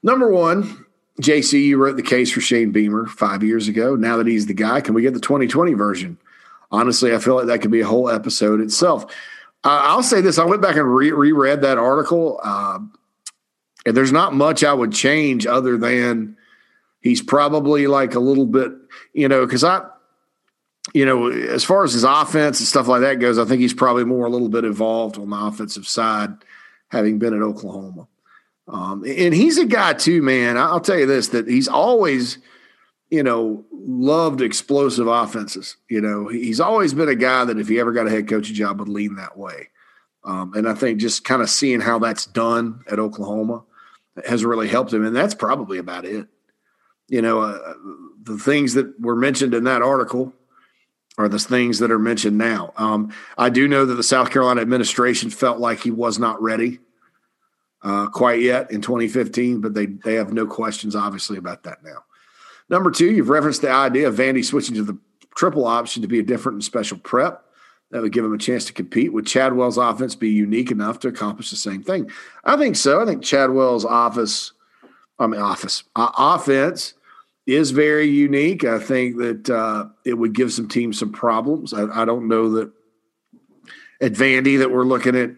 Number one, JC, you wrote the case for Shane Beamer five years ago. Now that he's the guy, can we get the 2020 version? Honestly, I feel like that could be a whole episode itself. Uh, I'll say this: I went back and re- reread that article, uh, and there's not much I would change other than he's probably like a little bit, you know, because I, you know, as far as his offense and stuff like that goes, I think he's probably more a little bit involved on the offensive side, having been at Oklahoma. Um, and he's a guy too, man. I'll tell you this: that he's always you know, loved explosive offenses. You know, he's always been a guy that if he ever got a head coaching job would lean that way. Um, and I think just kind of seeing how that's done at Oklahoma has really helped him. And that's probably about it. You know, uh, the things that were mentioned in that article are the things that are mentioned now. Um, I do know that the South Carolina administration felt like he was not ready uh, quite yet in 2015, but they they have no questions, obviously, about that now. Number two, you've referenced the idea of Vandy switching to the triple option to be a different and special prep. That would give him a chance to compete. Would Chadwell's offense be unique enough to accomplish the same thing? I think so. I think Chadwell's office, I mean, office, uh, offense is very unique. I think that uh, it would give some teams some problems. I, I don't know that at Vandy that we're looking at,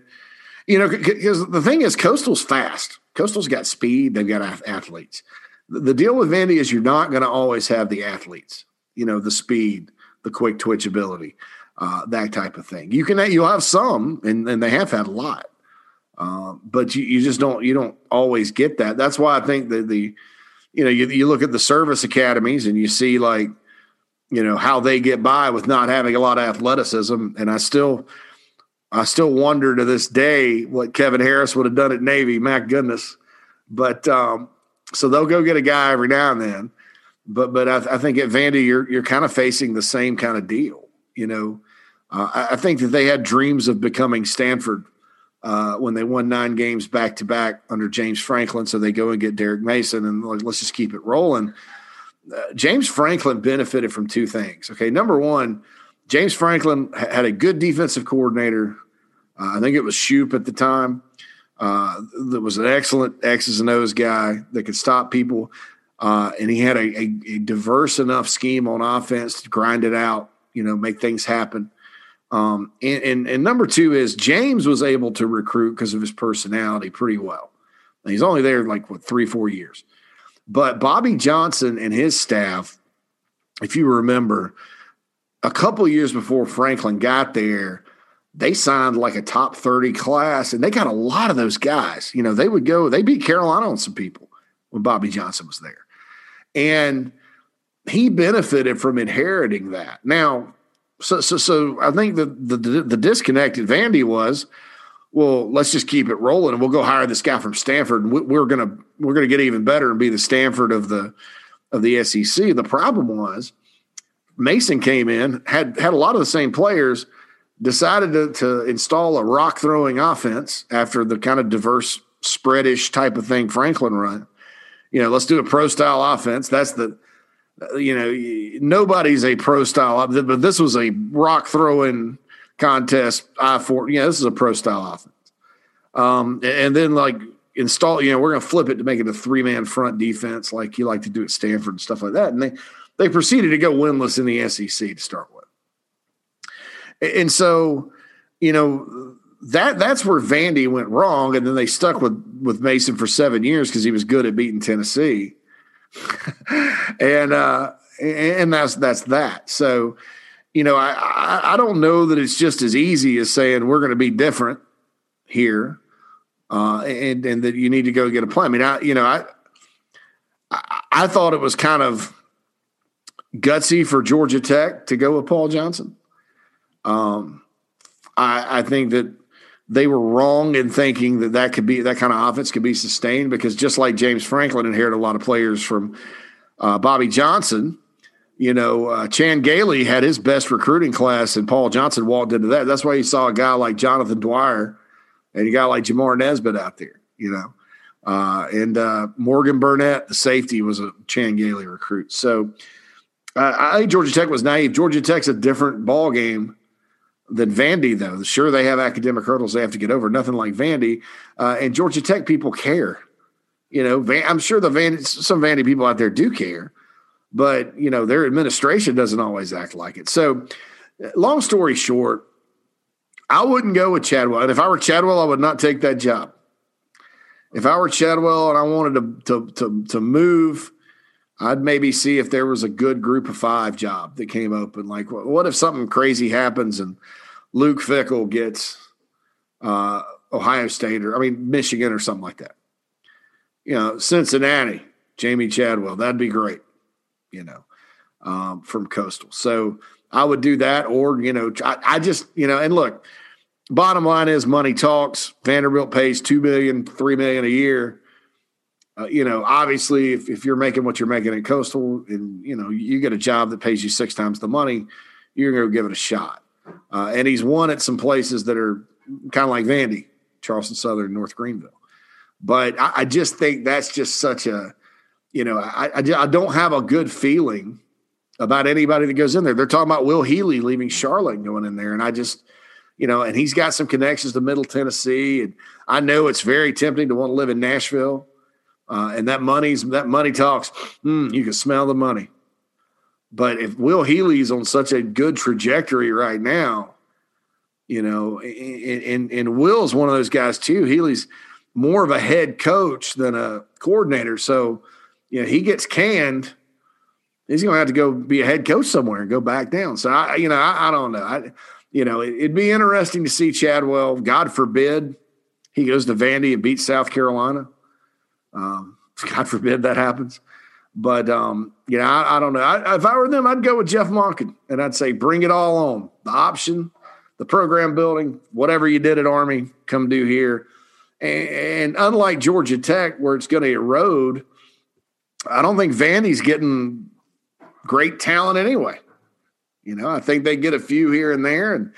you know, because the thing is, Coastal's fast. Coastal's got speed. They've got athletes. the deal with Vandy is you're not going to always have the athletes, you know, the speed, the quick twitch ability, uh, that type of thing. You can you'll have some, and, and they have had a lot, uh, but you, you just don't you don't always get that. That's why I think that the you know you, you look at the service academies and you see like you know how they get by with not having a lot of athleticism, and I still I still wonder to this day what Kevin Harris would have done at Navy. My goodness, but um, so they'll go get a guy every now and then. But but I, I think at Vandy you're you're kind of facing the same kind of deal. You know, uh, I, I, think that they had dreams of becoming Stanford uh, when they won nine games back to back under James Franklin. So they go and get Derek Mason and like, let's just keep it rolling. Uh, James Franklin benefited from two things. Okay, number one, James Franklin had a good defensive coordinator. Uh, I think it was Shoop at the time uh, that was an excellent X's and O's guy that could stop people. Uh, and he had a, a, a, diverse enough scheme on offense to grind it out, you know, make things happen. Um, and, and, and, number two is James was able to recruit because of his personality pretty well. he's only there like what three, four years. But Bobby Johnson and his staff, if you remember, a couple years before Franklin got there, they signed like a top 30 class and they got a lot of those guys. You know, they would go, they beat Carolina on some people when Bobby Johnson was there. And he benefited from inheriting that. Now, so so so I think the the the disconnect at Vandy was, well, let's just keep it rolling and we'll go hire this guy from Stanford and we're gonna we're gonna get even better and be the Stanford of the of the SEC. The problem was Mason came in had had a lot of the same players decided to, to install a rock throwing offense after the kind of diverse spreadish type of thing Franklin run. You know, let's do a pro style offense. That's the, you know, nobody's a pro style, but this was a rock throwing contest. I four, yeah, this is a pro style offense. Um, and then like install, you know, we're going to flip it to make it a three man front defense, like you like to do at Stanford and stuff like that. And they they proceeded to go winless in the SEC to start with. And so, you know, that that's where Vandy went wrong, and then they stuck with with Mason for seven years because he was good at beating Tennessee, and uh, and that's that's that. So, you know, I, I, don't know that it's just as easy as saying we're going to be different here, uh, and and that you need to go get a plan. I mean, I you know I, I thought it was kind of gutsy for Georgia Tech to go with Paul Johnson. Um, I, I think that they were wrong in thinking that that could be that kind of offense could be sustained because just like James Franklin inherited a lot of players from uh, Bobby Johnson, you know, uh, Chan Gailey had his best recruiting class, and Paul Johnson walked into that. That's why you saw a guy like Jonathan Dwyer and a guy like Jamar Nesbitt out there, you know. Uh, and uh, Morgan Burnett, the safety, was a Chan Gailey recruit. So uh, I think Georgia Tech was naive. Georgia Tech's a different ball game than Vandy, though. Sure, they have academic hurdles they have to get over. Nothing like Vandy. Uh, and Georgia Tech people care. You know, Van, I'm sure the Vandy, some Vandy people out there do care, but you know their administration doesn't always act like it. So, long story short, I wouldn't go with Chadwell. And if I were Chadwell, I would not take that job. If I were Chadwell and I wanted to to to, to move. I'd maybe see if there was a good group of five job that came open. Like, what if something crazy happens and Luke Fickell gets uh, Ohio State or I mean Michigan or something like that. You know, Cincinnati, Jamey Chadwell, that'd be great. You know, um, from Coastal. So I would do that, or you know, I, I just you know, and look, bottom line is money talks. Vanderbilt pays two million, three million a year. Uh, you know, obviously, if, if you're making what you're making at Coastal, and you know, you get a job that pays you six times the money, you're going to give it a shot. Uh, and he's won at some places that are kind of like Vandy, Charleston Southern, North Greenville. But I, I just think that's just such a, you know, I, I, I, don't have a good feeling about anybody that goes in there. They're talking about Will Healy leaving Charlotte going in there. And I just, you know, and he's got some connections to Middle Tennessee. And I know it's very tempting to want to live in Nashville. Uh, and that money's that money talks. Mm, you can smell the money. But if Will Healy's on such a good trajectory right now, you know, and, and, and Will's one of those guys too. Healy's more of a head coach than a coordinator. So, you know, he gets canned, he's going to have to go be a head coach somewhere and go back down. So I, you know, I, I don't know. I, you know, it, would be interesting to see Chadwell. God forbid he goes to Vandy and beats South Carolina. Um, God forbid that happens. But um, you know, I, I don't know. I, if I were them, I'd go with Jeff Monken and I'd say, bring it all on. The option, the program building, whatever you did at Army, come do here. And, and unlike Georgia Tech, where it's going to erode, I don't think Vandy's getting great talent anyway. You know, I think they get a few here and there and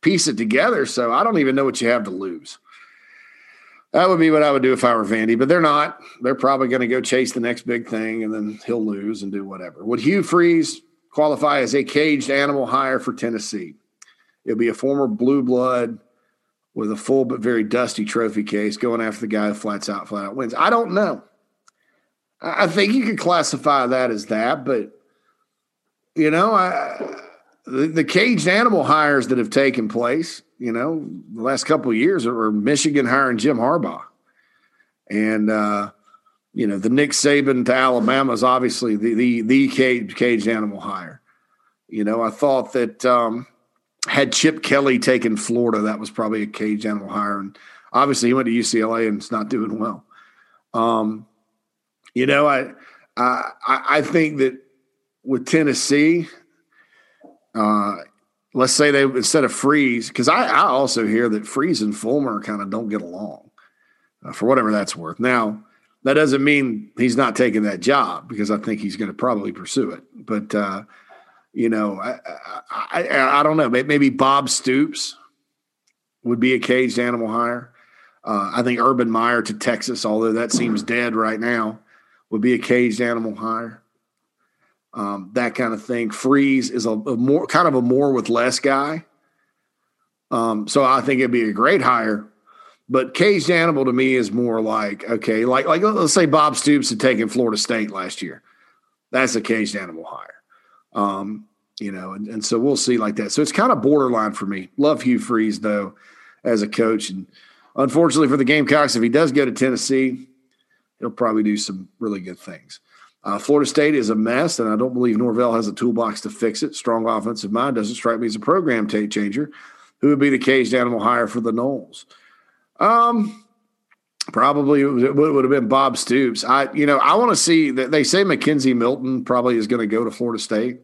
piece it together. So I don't even know what you have to lose. That would be what I would do if I were Vandy, but they're not. They're probably going to go chase the next big thing and then he'll lose and do whatever. Would Hugh Freeze qualify as a caged animal hire for Tennessee? It'll be a former blue blood with a full but very dusty trophy case going after the guy who flats out, flat out wins. I don't know. I think you could classify that as that, but you know, I, the, the caged animal hires that have taken place, you know, the last couple of years are Michigan hiring Jim Harbaugh, and uh, you know the Nick Saban to Alabama is obviously the the the cage, caged animal hire. You know, I thought that um, had Chip Kelly taken Florida, that was probably a caged animal hire, and obviously he went to UCLA and it's not doing well. Um, you know, I I I think that with Tennessee, uh, let's say they instead of Freeze, because I, I also hear that Freeze and Fulmer kind of don't get along uh, for whatever that's worth. Now, that doesn't mean he's not taking that job because I think he's going to probably pursue it. But uh, you know, I, I, I don't know. Maybe Bob Stoops would be a caged animal hire. Uh, I think Urban Meyer to Texas, although that seems dead right now, would be a caged animal hire. Um, that kind of thing. Freeze is a, a, more kind of a more with less guy. Um, so I think it'd be a great hire. But caged animal to me is more like okay, like like let's say Bob Stoops had taken Florida State last year. That's a caged animal hire. Um, you know, and, and so we'll see like that. So it's kind of borderline for me. Love Hugh Freeze though as a coach, and unfortunately for the Gamecocks, if he does go to Tennessee, he'll probably do some really good things. Uh, Florida State is a mess, and I don't believe Norvell has a toolbox to fix it. Strong offensive mind doesn't strike me as a program t- changer. Who would be the caged animal hire for the Noles? Um, probably it would have been Bob Stoops. I, you know, I want to see that they say McKenzie Milton probably is going to go to Florida State.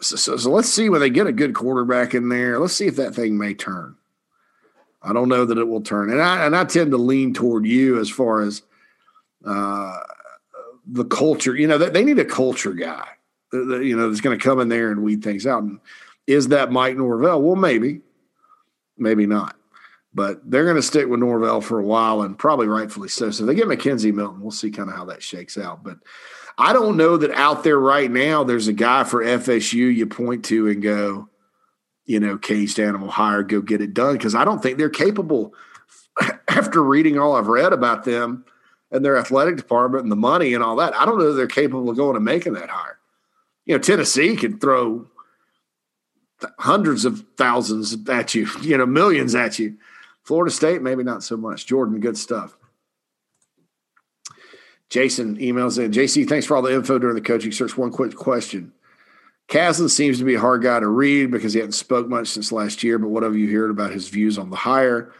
So, so, so, let's see when they get a good quarterback in there. Let's see if that thing may turn. I don't know that it will turn, and I and I tend to lean toward you as far as uh, the culture. You know, they, need a culture guy. You know, that's going to come in there and weed things out. And is that Mike Norvell? Well, maybe, maybe not. But they're going to stick with Norvell for a while, and probably rightfully so. So they get McKenzie Milton. We'll see kind of how that shakes out. But I don't know that out there right now there's a guy for FSU you point to and go, you know, caged animal hire, go get it done. Because I don't think they're capable. After reading all I've read about them, and their athletic department and the money and all that. I don't know they're capable of going and making that hire. You know, Tennessee can throw hundreds of thousands at you, you know, millions at you. Florida State, maybe not so much. Jordan, good stuff. Jason emails in JC, thanks for all the info during the coaching search. One quick question. Caslen seems to be a hard guy to read because he hadn't spoke much since last year, but what have you heard about his views on the hire?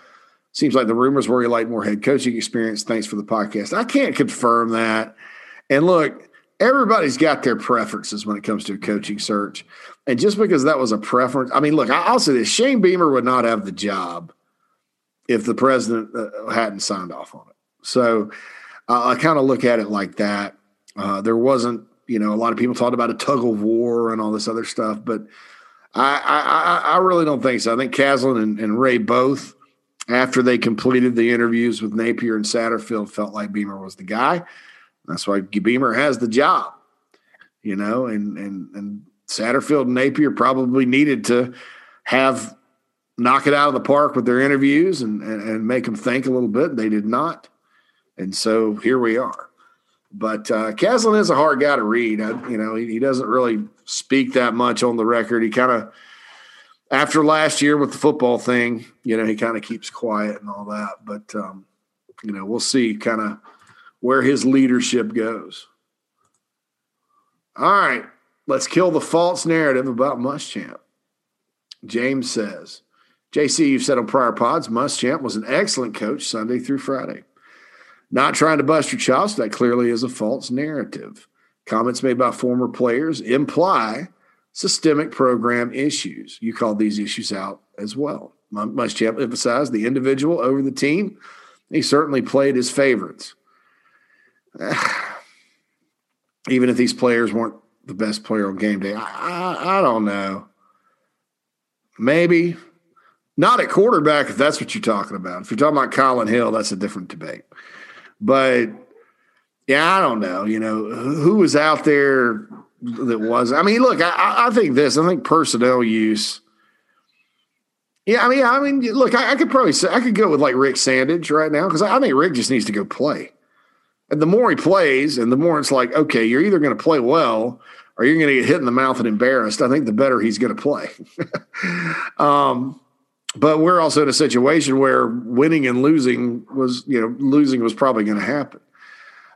Seems like the rumors were he like more head coaching experience. Thanks for the podcast. I can't confirm that. And look, everybody's got their preferences when it comes to a coaching search. And just because that was a preference, I mean, look, I'll say this Shane Beamer would not have the job if the president uh, hadn't signed off on it. So uh, I kind of look at it like that. Uh, there wasn't, you know, a lot of people talked about a tug of war and all this other stuff, but I, I, I really don't think so. I think Caslen and, and Ray both after they completed the interviews with Napier and Satterfield, felt like Beamer was the guy. That's why Beamer has the job, you know, and and and Satterfield and Napier probably needed to have knock it out of the park with their interviews and, and, and make them think a little bit. They did not. And so here we are. But uh, is a hard guy to read. I, you know, he, he doesn't really speak that much on the record. He kind of after last year with the football thing, you know, he kind of keeps quiet and all that. But um, you know, we'll see kind of where his leadership goes. All right, let's kill the false narrative about Muschamp. James says, JC, you've said on prior pods, Muschamp was an excellent coach Sunday through Friday. Not trying to bust your chops, that clearly is a false narrative. Comments made by former players imply systemic program issues. You called these issues out as well. Muschamp emphasized the individual over the team. He certainly played his favorites. Even if these players weren't the best player on game day, I, I, I don't know. Maybe not at quarterback if that's what you're talking about. If you're talking about Collin Hill, that's a different debate. But yeah, I don't know. You know, who was out there that was? I mean, look, I, I think this. I think personnel use. Yeah, I mean, I mean, look, I, I could probably say I could go with like Rick Sandage right now because I, I think Rick just needs to go play. And the more he plays, and the more it's like, okay, you're either going to play well or you're going to get hit in the mouth and embarrassed. I think the better he's going to play. um, but we're also in a situation where winning and losing was, you know, losing was probably going to happen.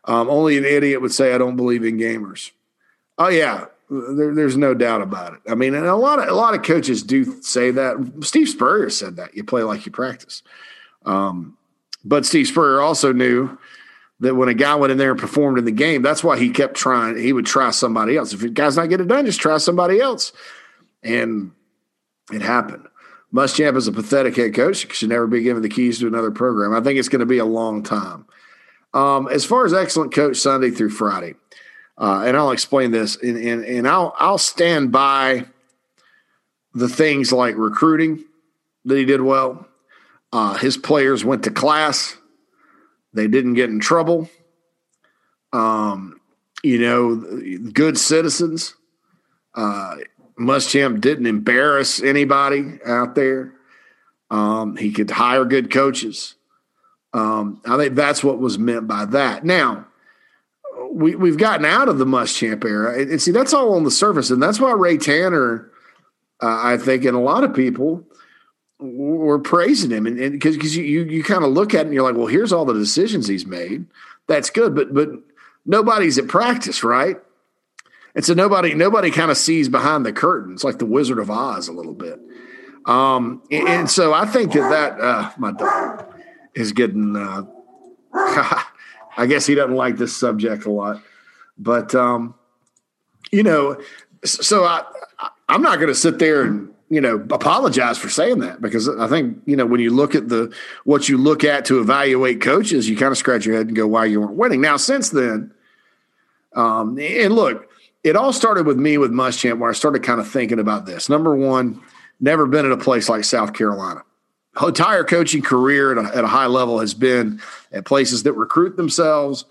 Um, only an idiot would say, I don't believe in gamers. Oh, yeah. There, there's no doubt about it. I mean, and a lot of a lot of coaches do say that. Steve Spurrier said that you play like you practice. Um, but Steve Spurrier also knew that when a guy went in there and performed in the game, that's why he kept trying. He would try somebody else. If a guy's not getting it done, just try somebody else. And it happened. Muschamp is a pathetic head coach. Should never be given the keys to another program. I think it's going to be a long time. Um, as far as excellent coach Sunday through Friday, uh, and I'll explain this, and, and, and I'll I'll stand by the things like recruiting that he did well. Uh, his players went to class. They didn't get in trouble. Um, you know, good citizens. Uh, Muschamp didn't embarrass anybody out there. Um, he could hire good coaches. Um, I think that's what was meant by that. Now, we, we've gotten out of the Muschamp era. And, and see, that's all on the surface. And that's why Ray Tanner, uh, I think, and a lot of people were praising him. And because you, you, you kind of look at it and you're like, well, here's all the decisions he's made. That's good. But, but nobody's at practice, right? And so nobody nobody kind of sees behind the curtain. It's like the Wizard of Oz a little bit. Um, and, and so I think that that uh, my dog is getting. Uh, I guess he doesn't like this subject a lot, but um, you know, so I I'm not going to sit there and you know apologize for saying that because I think you know when you look at the what you look at to evaluate coaches, you kind of scratch your head and go, why you weren't winning. Now since then, um, and look, it all started with me with Muschamp, where I started kind of thinking about this. Number one, never been at a place like South Carolina. Entire coaching career at a, at a high level has been at places that recruit themselves,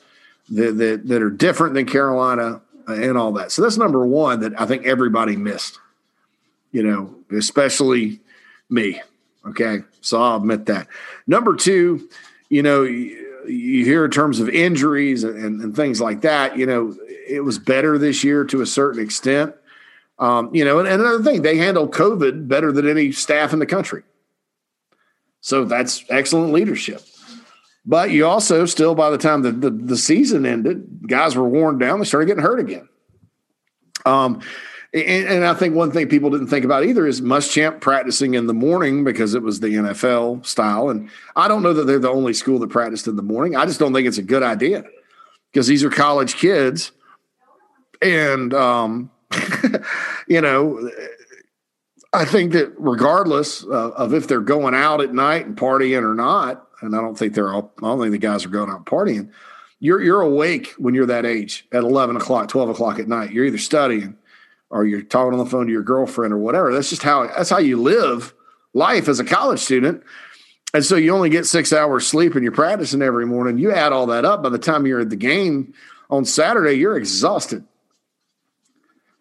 that, that, that are different than Carolina, uh, and all that. So that's number one that I think everybody missed. You know, especially me. Okay, so I'll admit that. Number two, you know, you, hear in terms of injuries and, and things like that. You know, it was better this year to a certain extent. Um, you know, and, and, another thing, they handled COVID better than any staff in the country. So that's excellent leadership. But you also still, by the time the, the, the season ended, guys were worn down. They started getting hurt again. Um, and, and, I think one thing people didn't think about either is Muschamp practicing in the morning because it was the NFL style. And I don't know that they're the only school that practiced in the morning. I just don't think it's a good idea because these are college kids and, um, you know, I think that regardless uh, of if they're going out at night and partying or not, and I don't think they're all, I don't think the guys are going out partying. You're, you're awake when you're that age at 11 o'clock, 12 o'clock at night. You're either studying or you're talking on the phone to your girlfriend or whatever. That's just how, that's how you live life as a college student. And so you only get six hours sleep and you're practicing every morning. You add all that up. By the time you're at the game on Saturday, you're exhausted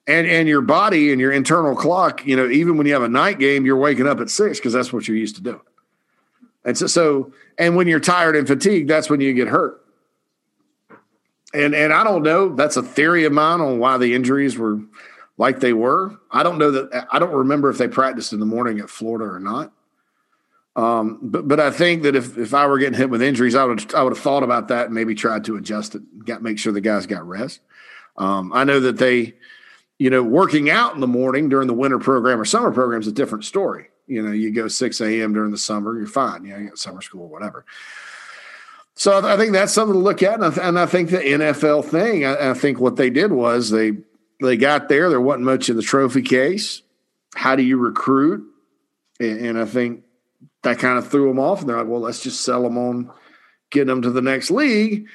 and and your body and your internal clock you know even when you have a night game you're waking up at six because that's what you're used to doing. And so so and when you're tired and fatigued that's when you get hurt. And and i don't know that's a theory of mine on why the injuries were like they were. I don't know that i don't remember if they practiced in the morning at florida or not. Um, but but I think that if if I were getting hit with injuries, I would I would have thought about that and maybe tried to adjust it, got make sure the guys got rest. Um, I know that they, you know, working out in the morning during the winter program or summer program is a different story. You know, you go six a.m. during the summer, you're fine. You know, you got summer school, or whatever. So I think that's something to look at, and I, and I think the NFL thing. I, I think what they did was they they got there. There wasn't much in the trophy case. How do you recruit? And, and I think that kind of threw them off. And they're like, well, let's just sell them on getting them to the next league.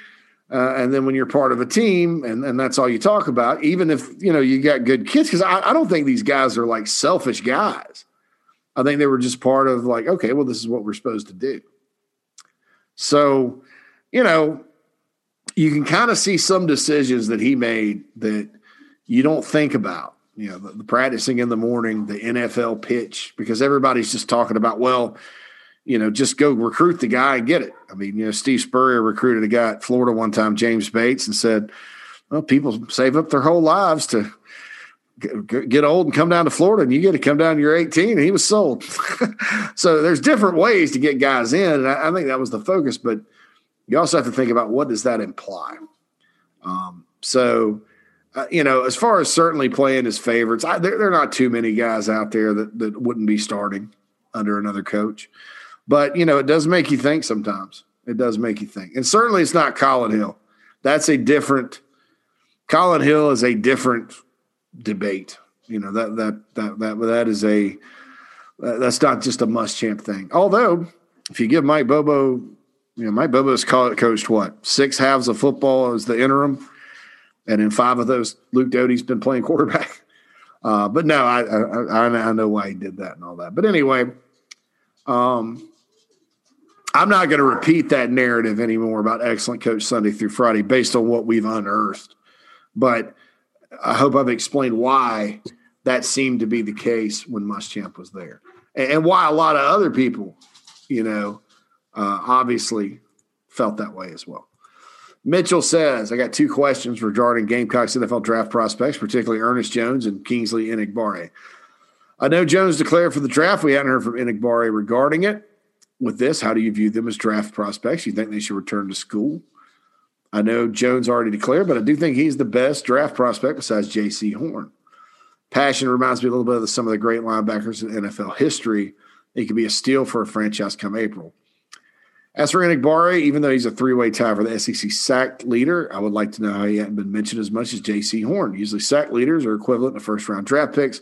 Uh, and then when you're part of a team and, and that's all you talk about, even if, you know, you got good kids, because I, I don't think these guys are like selfish guys. I think they were just part of like, okay, well, this is what we're supposed to do. So, you know, you can kind of see some decisions that he made that you don't think about you know, the, the, practicing in the morning, the NFL pitch, because everybody's just talking about, well, you know, just go recruit the guy and get it. I mean, you know, Steve Spurrier recruited a guy at Florida one time, James Bates, and said, well, people save up their whole lives to get old and come down to Florida, and you get to come down, you're 18, and he was sold. so there's different ways to get guys in, and I, I, think that was the focus. But you also have to think about what does that imply. Um, so uh, you know, as far as certainly playing his favorites, I, there, there, are not too many guys out there that, that wouldn't be starting under another coach. But, you know, it does make you think sometimes. It does make you think. And certainly it's not Collin Hill. That's a different, Collin Hill is a different debate. You know, that, that, that, that, that is a, that's not just a Muschamp thing. Although, if you give Mike Bobo, you know, Mike Bobo's coached what, six halves of football as the interim and in five of those, Luke Doty's been playing quarterback. Uh, but no, I, I, I know why he did that and all that. But anyway, um, I'm not going to repeat that narrative anymore about excellent coach Sunday through Friday based on what we've unearthed. But I hope I've explained why that seemed to be the case when Muschamp was there, and, why a lot of other people, you know, uh, obviously felt that way as well. Mitchell says, I got two questions regarding Gamecocks NFL draft prospects, particularly Ernest Jones and Kingsley Enagbare. I know Jones declared for the draft. We hadn't heard from Enagbare regarding it. With this, how do you view them as draft prospects? You think they should return to school? I know Jones already declared, but I do think he's the best draft prospect besides Jaycee Horn. Passion reminds me a little bit of some of the great linebackers in NFL history. He could be a steal for a franchise come April. As for Enagbare, even though he's a three-way tie for the SEC sack leader, I would like to know how he hadn't been mentioned as much as Jaycee Horn. Usually sack leaders are equivalent to first-round draft picks.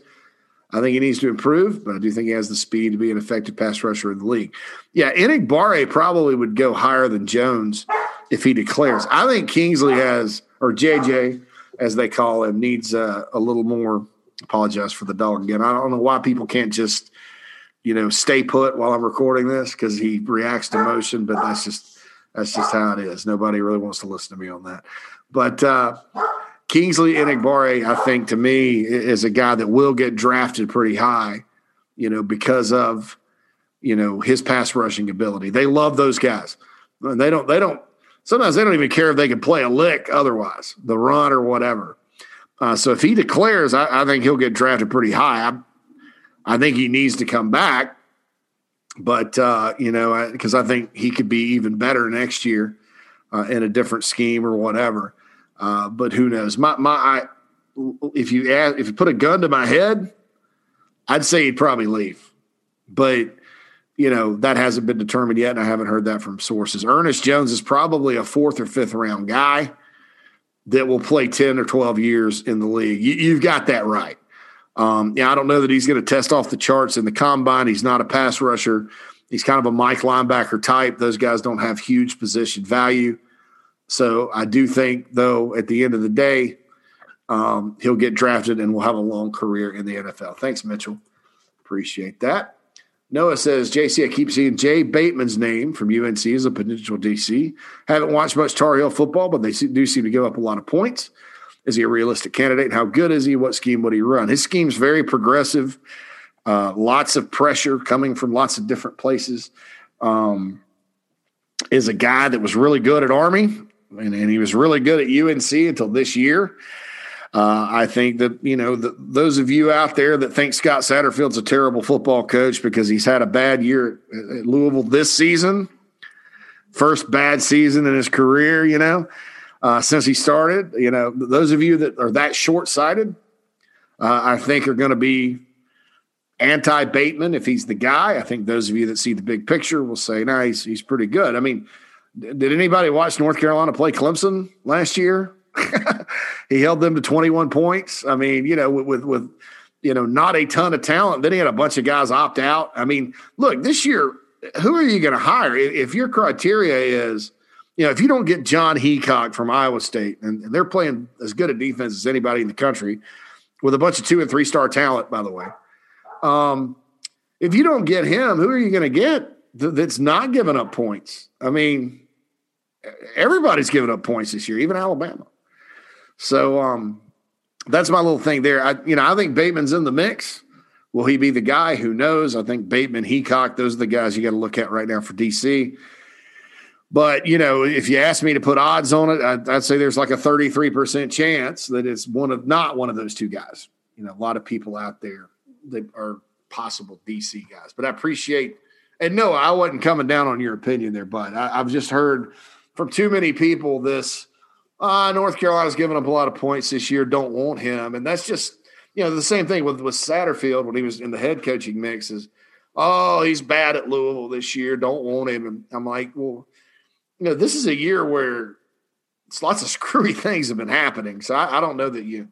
I think he needs to improve, but I do think he has the speed to be an effective pass rusher in the league. Yeah, Enagbare probably would go higher than Jones if he declares. I think Kingsley has, or JJ, as they call him, needs uh, a little more. Apologize for the dog again. I don't know why people can't just – you know, stay put while I'm recording this because he reacts to motion, but that's just that's just how it is. Nobody really wants to listen to me on that. But uh, Kingsley Enagbare, I think to me, is a guy that will get drafted pretty high, you know, because of you know his pass rushing ability. They love those guys. They don't. They don't. Sometimes they don't even care if they can play a lick otherwise, the run or whatever. Uh, so if he declares, I, I, think he'll get drafted pretty high. I, I think he needs to come back, but uh, you know, because I, I, think he could be even better next year uh, in a different scheme or whatever. Uh, but who knows? My my, I, if you ask, if you put a gun to my head, I'd say he'd probably leave, but you know that hasn't been determined yet, and I haven't heard that from sources. Ernest Jones is probably a fourth or fifth round guy that will play ten or twelve years in the league. You, you've got that right. Um, yeah, I don't know that he's going to test off the charts in the combine. He's not a pass rusher. He's kind of a Mike linebacker type. Those guys don't have huge position value. So I do think, though, at the end of the day, um, he'll get drafted and will have a long career in the NFL. Thanks, Mitchell. Appreciate that. Noah says, JC, I keep seeing Jay Bateman's name from UNC as a potential DC. Haven't watched much Tar Heel football, but they do seem to give up a lot of points. Is he a realistic candidate? How good is he? What scheme would he run? His scheme's very progressive. Uh, lots of pressure coming from lots of different places. Um, is a guy that was really good at Army, and, and, he was really good at UNC until this year. Uh, I think that you know the, those of you out there that think Scott Satterfield's a terrible football coach because he's had a bad year at Louisville this season, first bad season in his career, you know, uh, since he started. You know, those of you that are that short sighted, uh, I think are going to be anti Bateman if he's the guy. I think those of you that see the big picture will say, "No, he's he's pretty good." I mean, did anybody watch North Carolina play Clemson last year? he held them to 21 points. I mean, you know, with, with, with you know not a ton of talent. Then he had a bunch of guys opt out. I mean, look, this year, who are you going to hire if your criteria is? You know, if you don't get Jon Heacock from Iowa State, and, and they're playing as good a defense as anybody in the country, with a bunch of two and three star talent, by the way. Um, if you don't get him, who are you going to get that's not giving up points? I mean, everybody's giving up points this year, even Alabama. So um, that's my little thing there. I, you know, I think Bateman's in the mix. Will he be the guy? Who knows? I think Bateman, Heacock, those are the guys you got to look at right now for DC. But you know, if you ask me to put odds on it, I'd, I'd say there's like a 33% chance that it's one of not one of those two guys. You know, a lot of people out there that are possible DC guys. But I appreciate, and no, I wasn't coming down on your opinion there, but I, have just heard from too many people this. Uh, North Carolina's giving up a lot of points this year. Don't want him, and that's just you know the same thing with with Satterfield when he was in the head coaching mix. Is oh he's bad at Louisville this year. Don't want him. And I'm like, well, you know, this is a year where it's lots of screwy things have been happening. So I, I don't know that you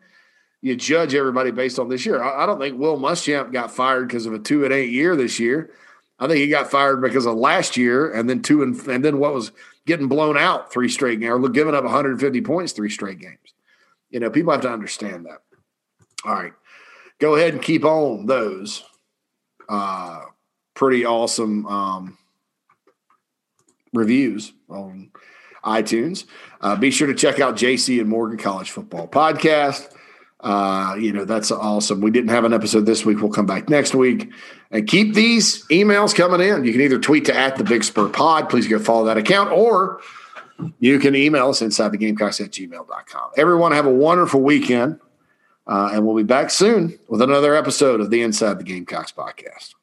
you judge everybody based on this year. I, I don't think Will Muschamp got fired because of a two and eight year this year. I think he got fired because of last year, and then two and and then what was getting blown out three straight games, or giving up 150 points three straight games. You know, people have to understand that. All right, go ahead and keep on those. Uh, pretty awesome um, reviews on iTunes. Uh, be sure to check out JC and Morgan College Football Podcast. Uh, you know, that's awesome. We didn't have an episode this week. We'll come back next week. And keep these emails coming in. You can either tweet to at the Big Spur Pod. Please go follow that account, or you can email us inside the Gamecocks at gmail.com. Everyone have a wonderful weekend. Uh, and we'll be back soon with another episode of the Inside the Gamecocks podcast.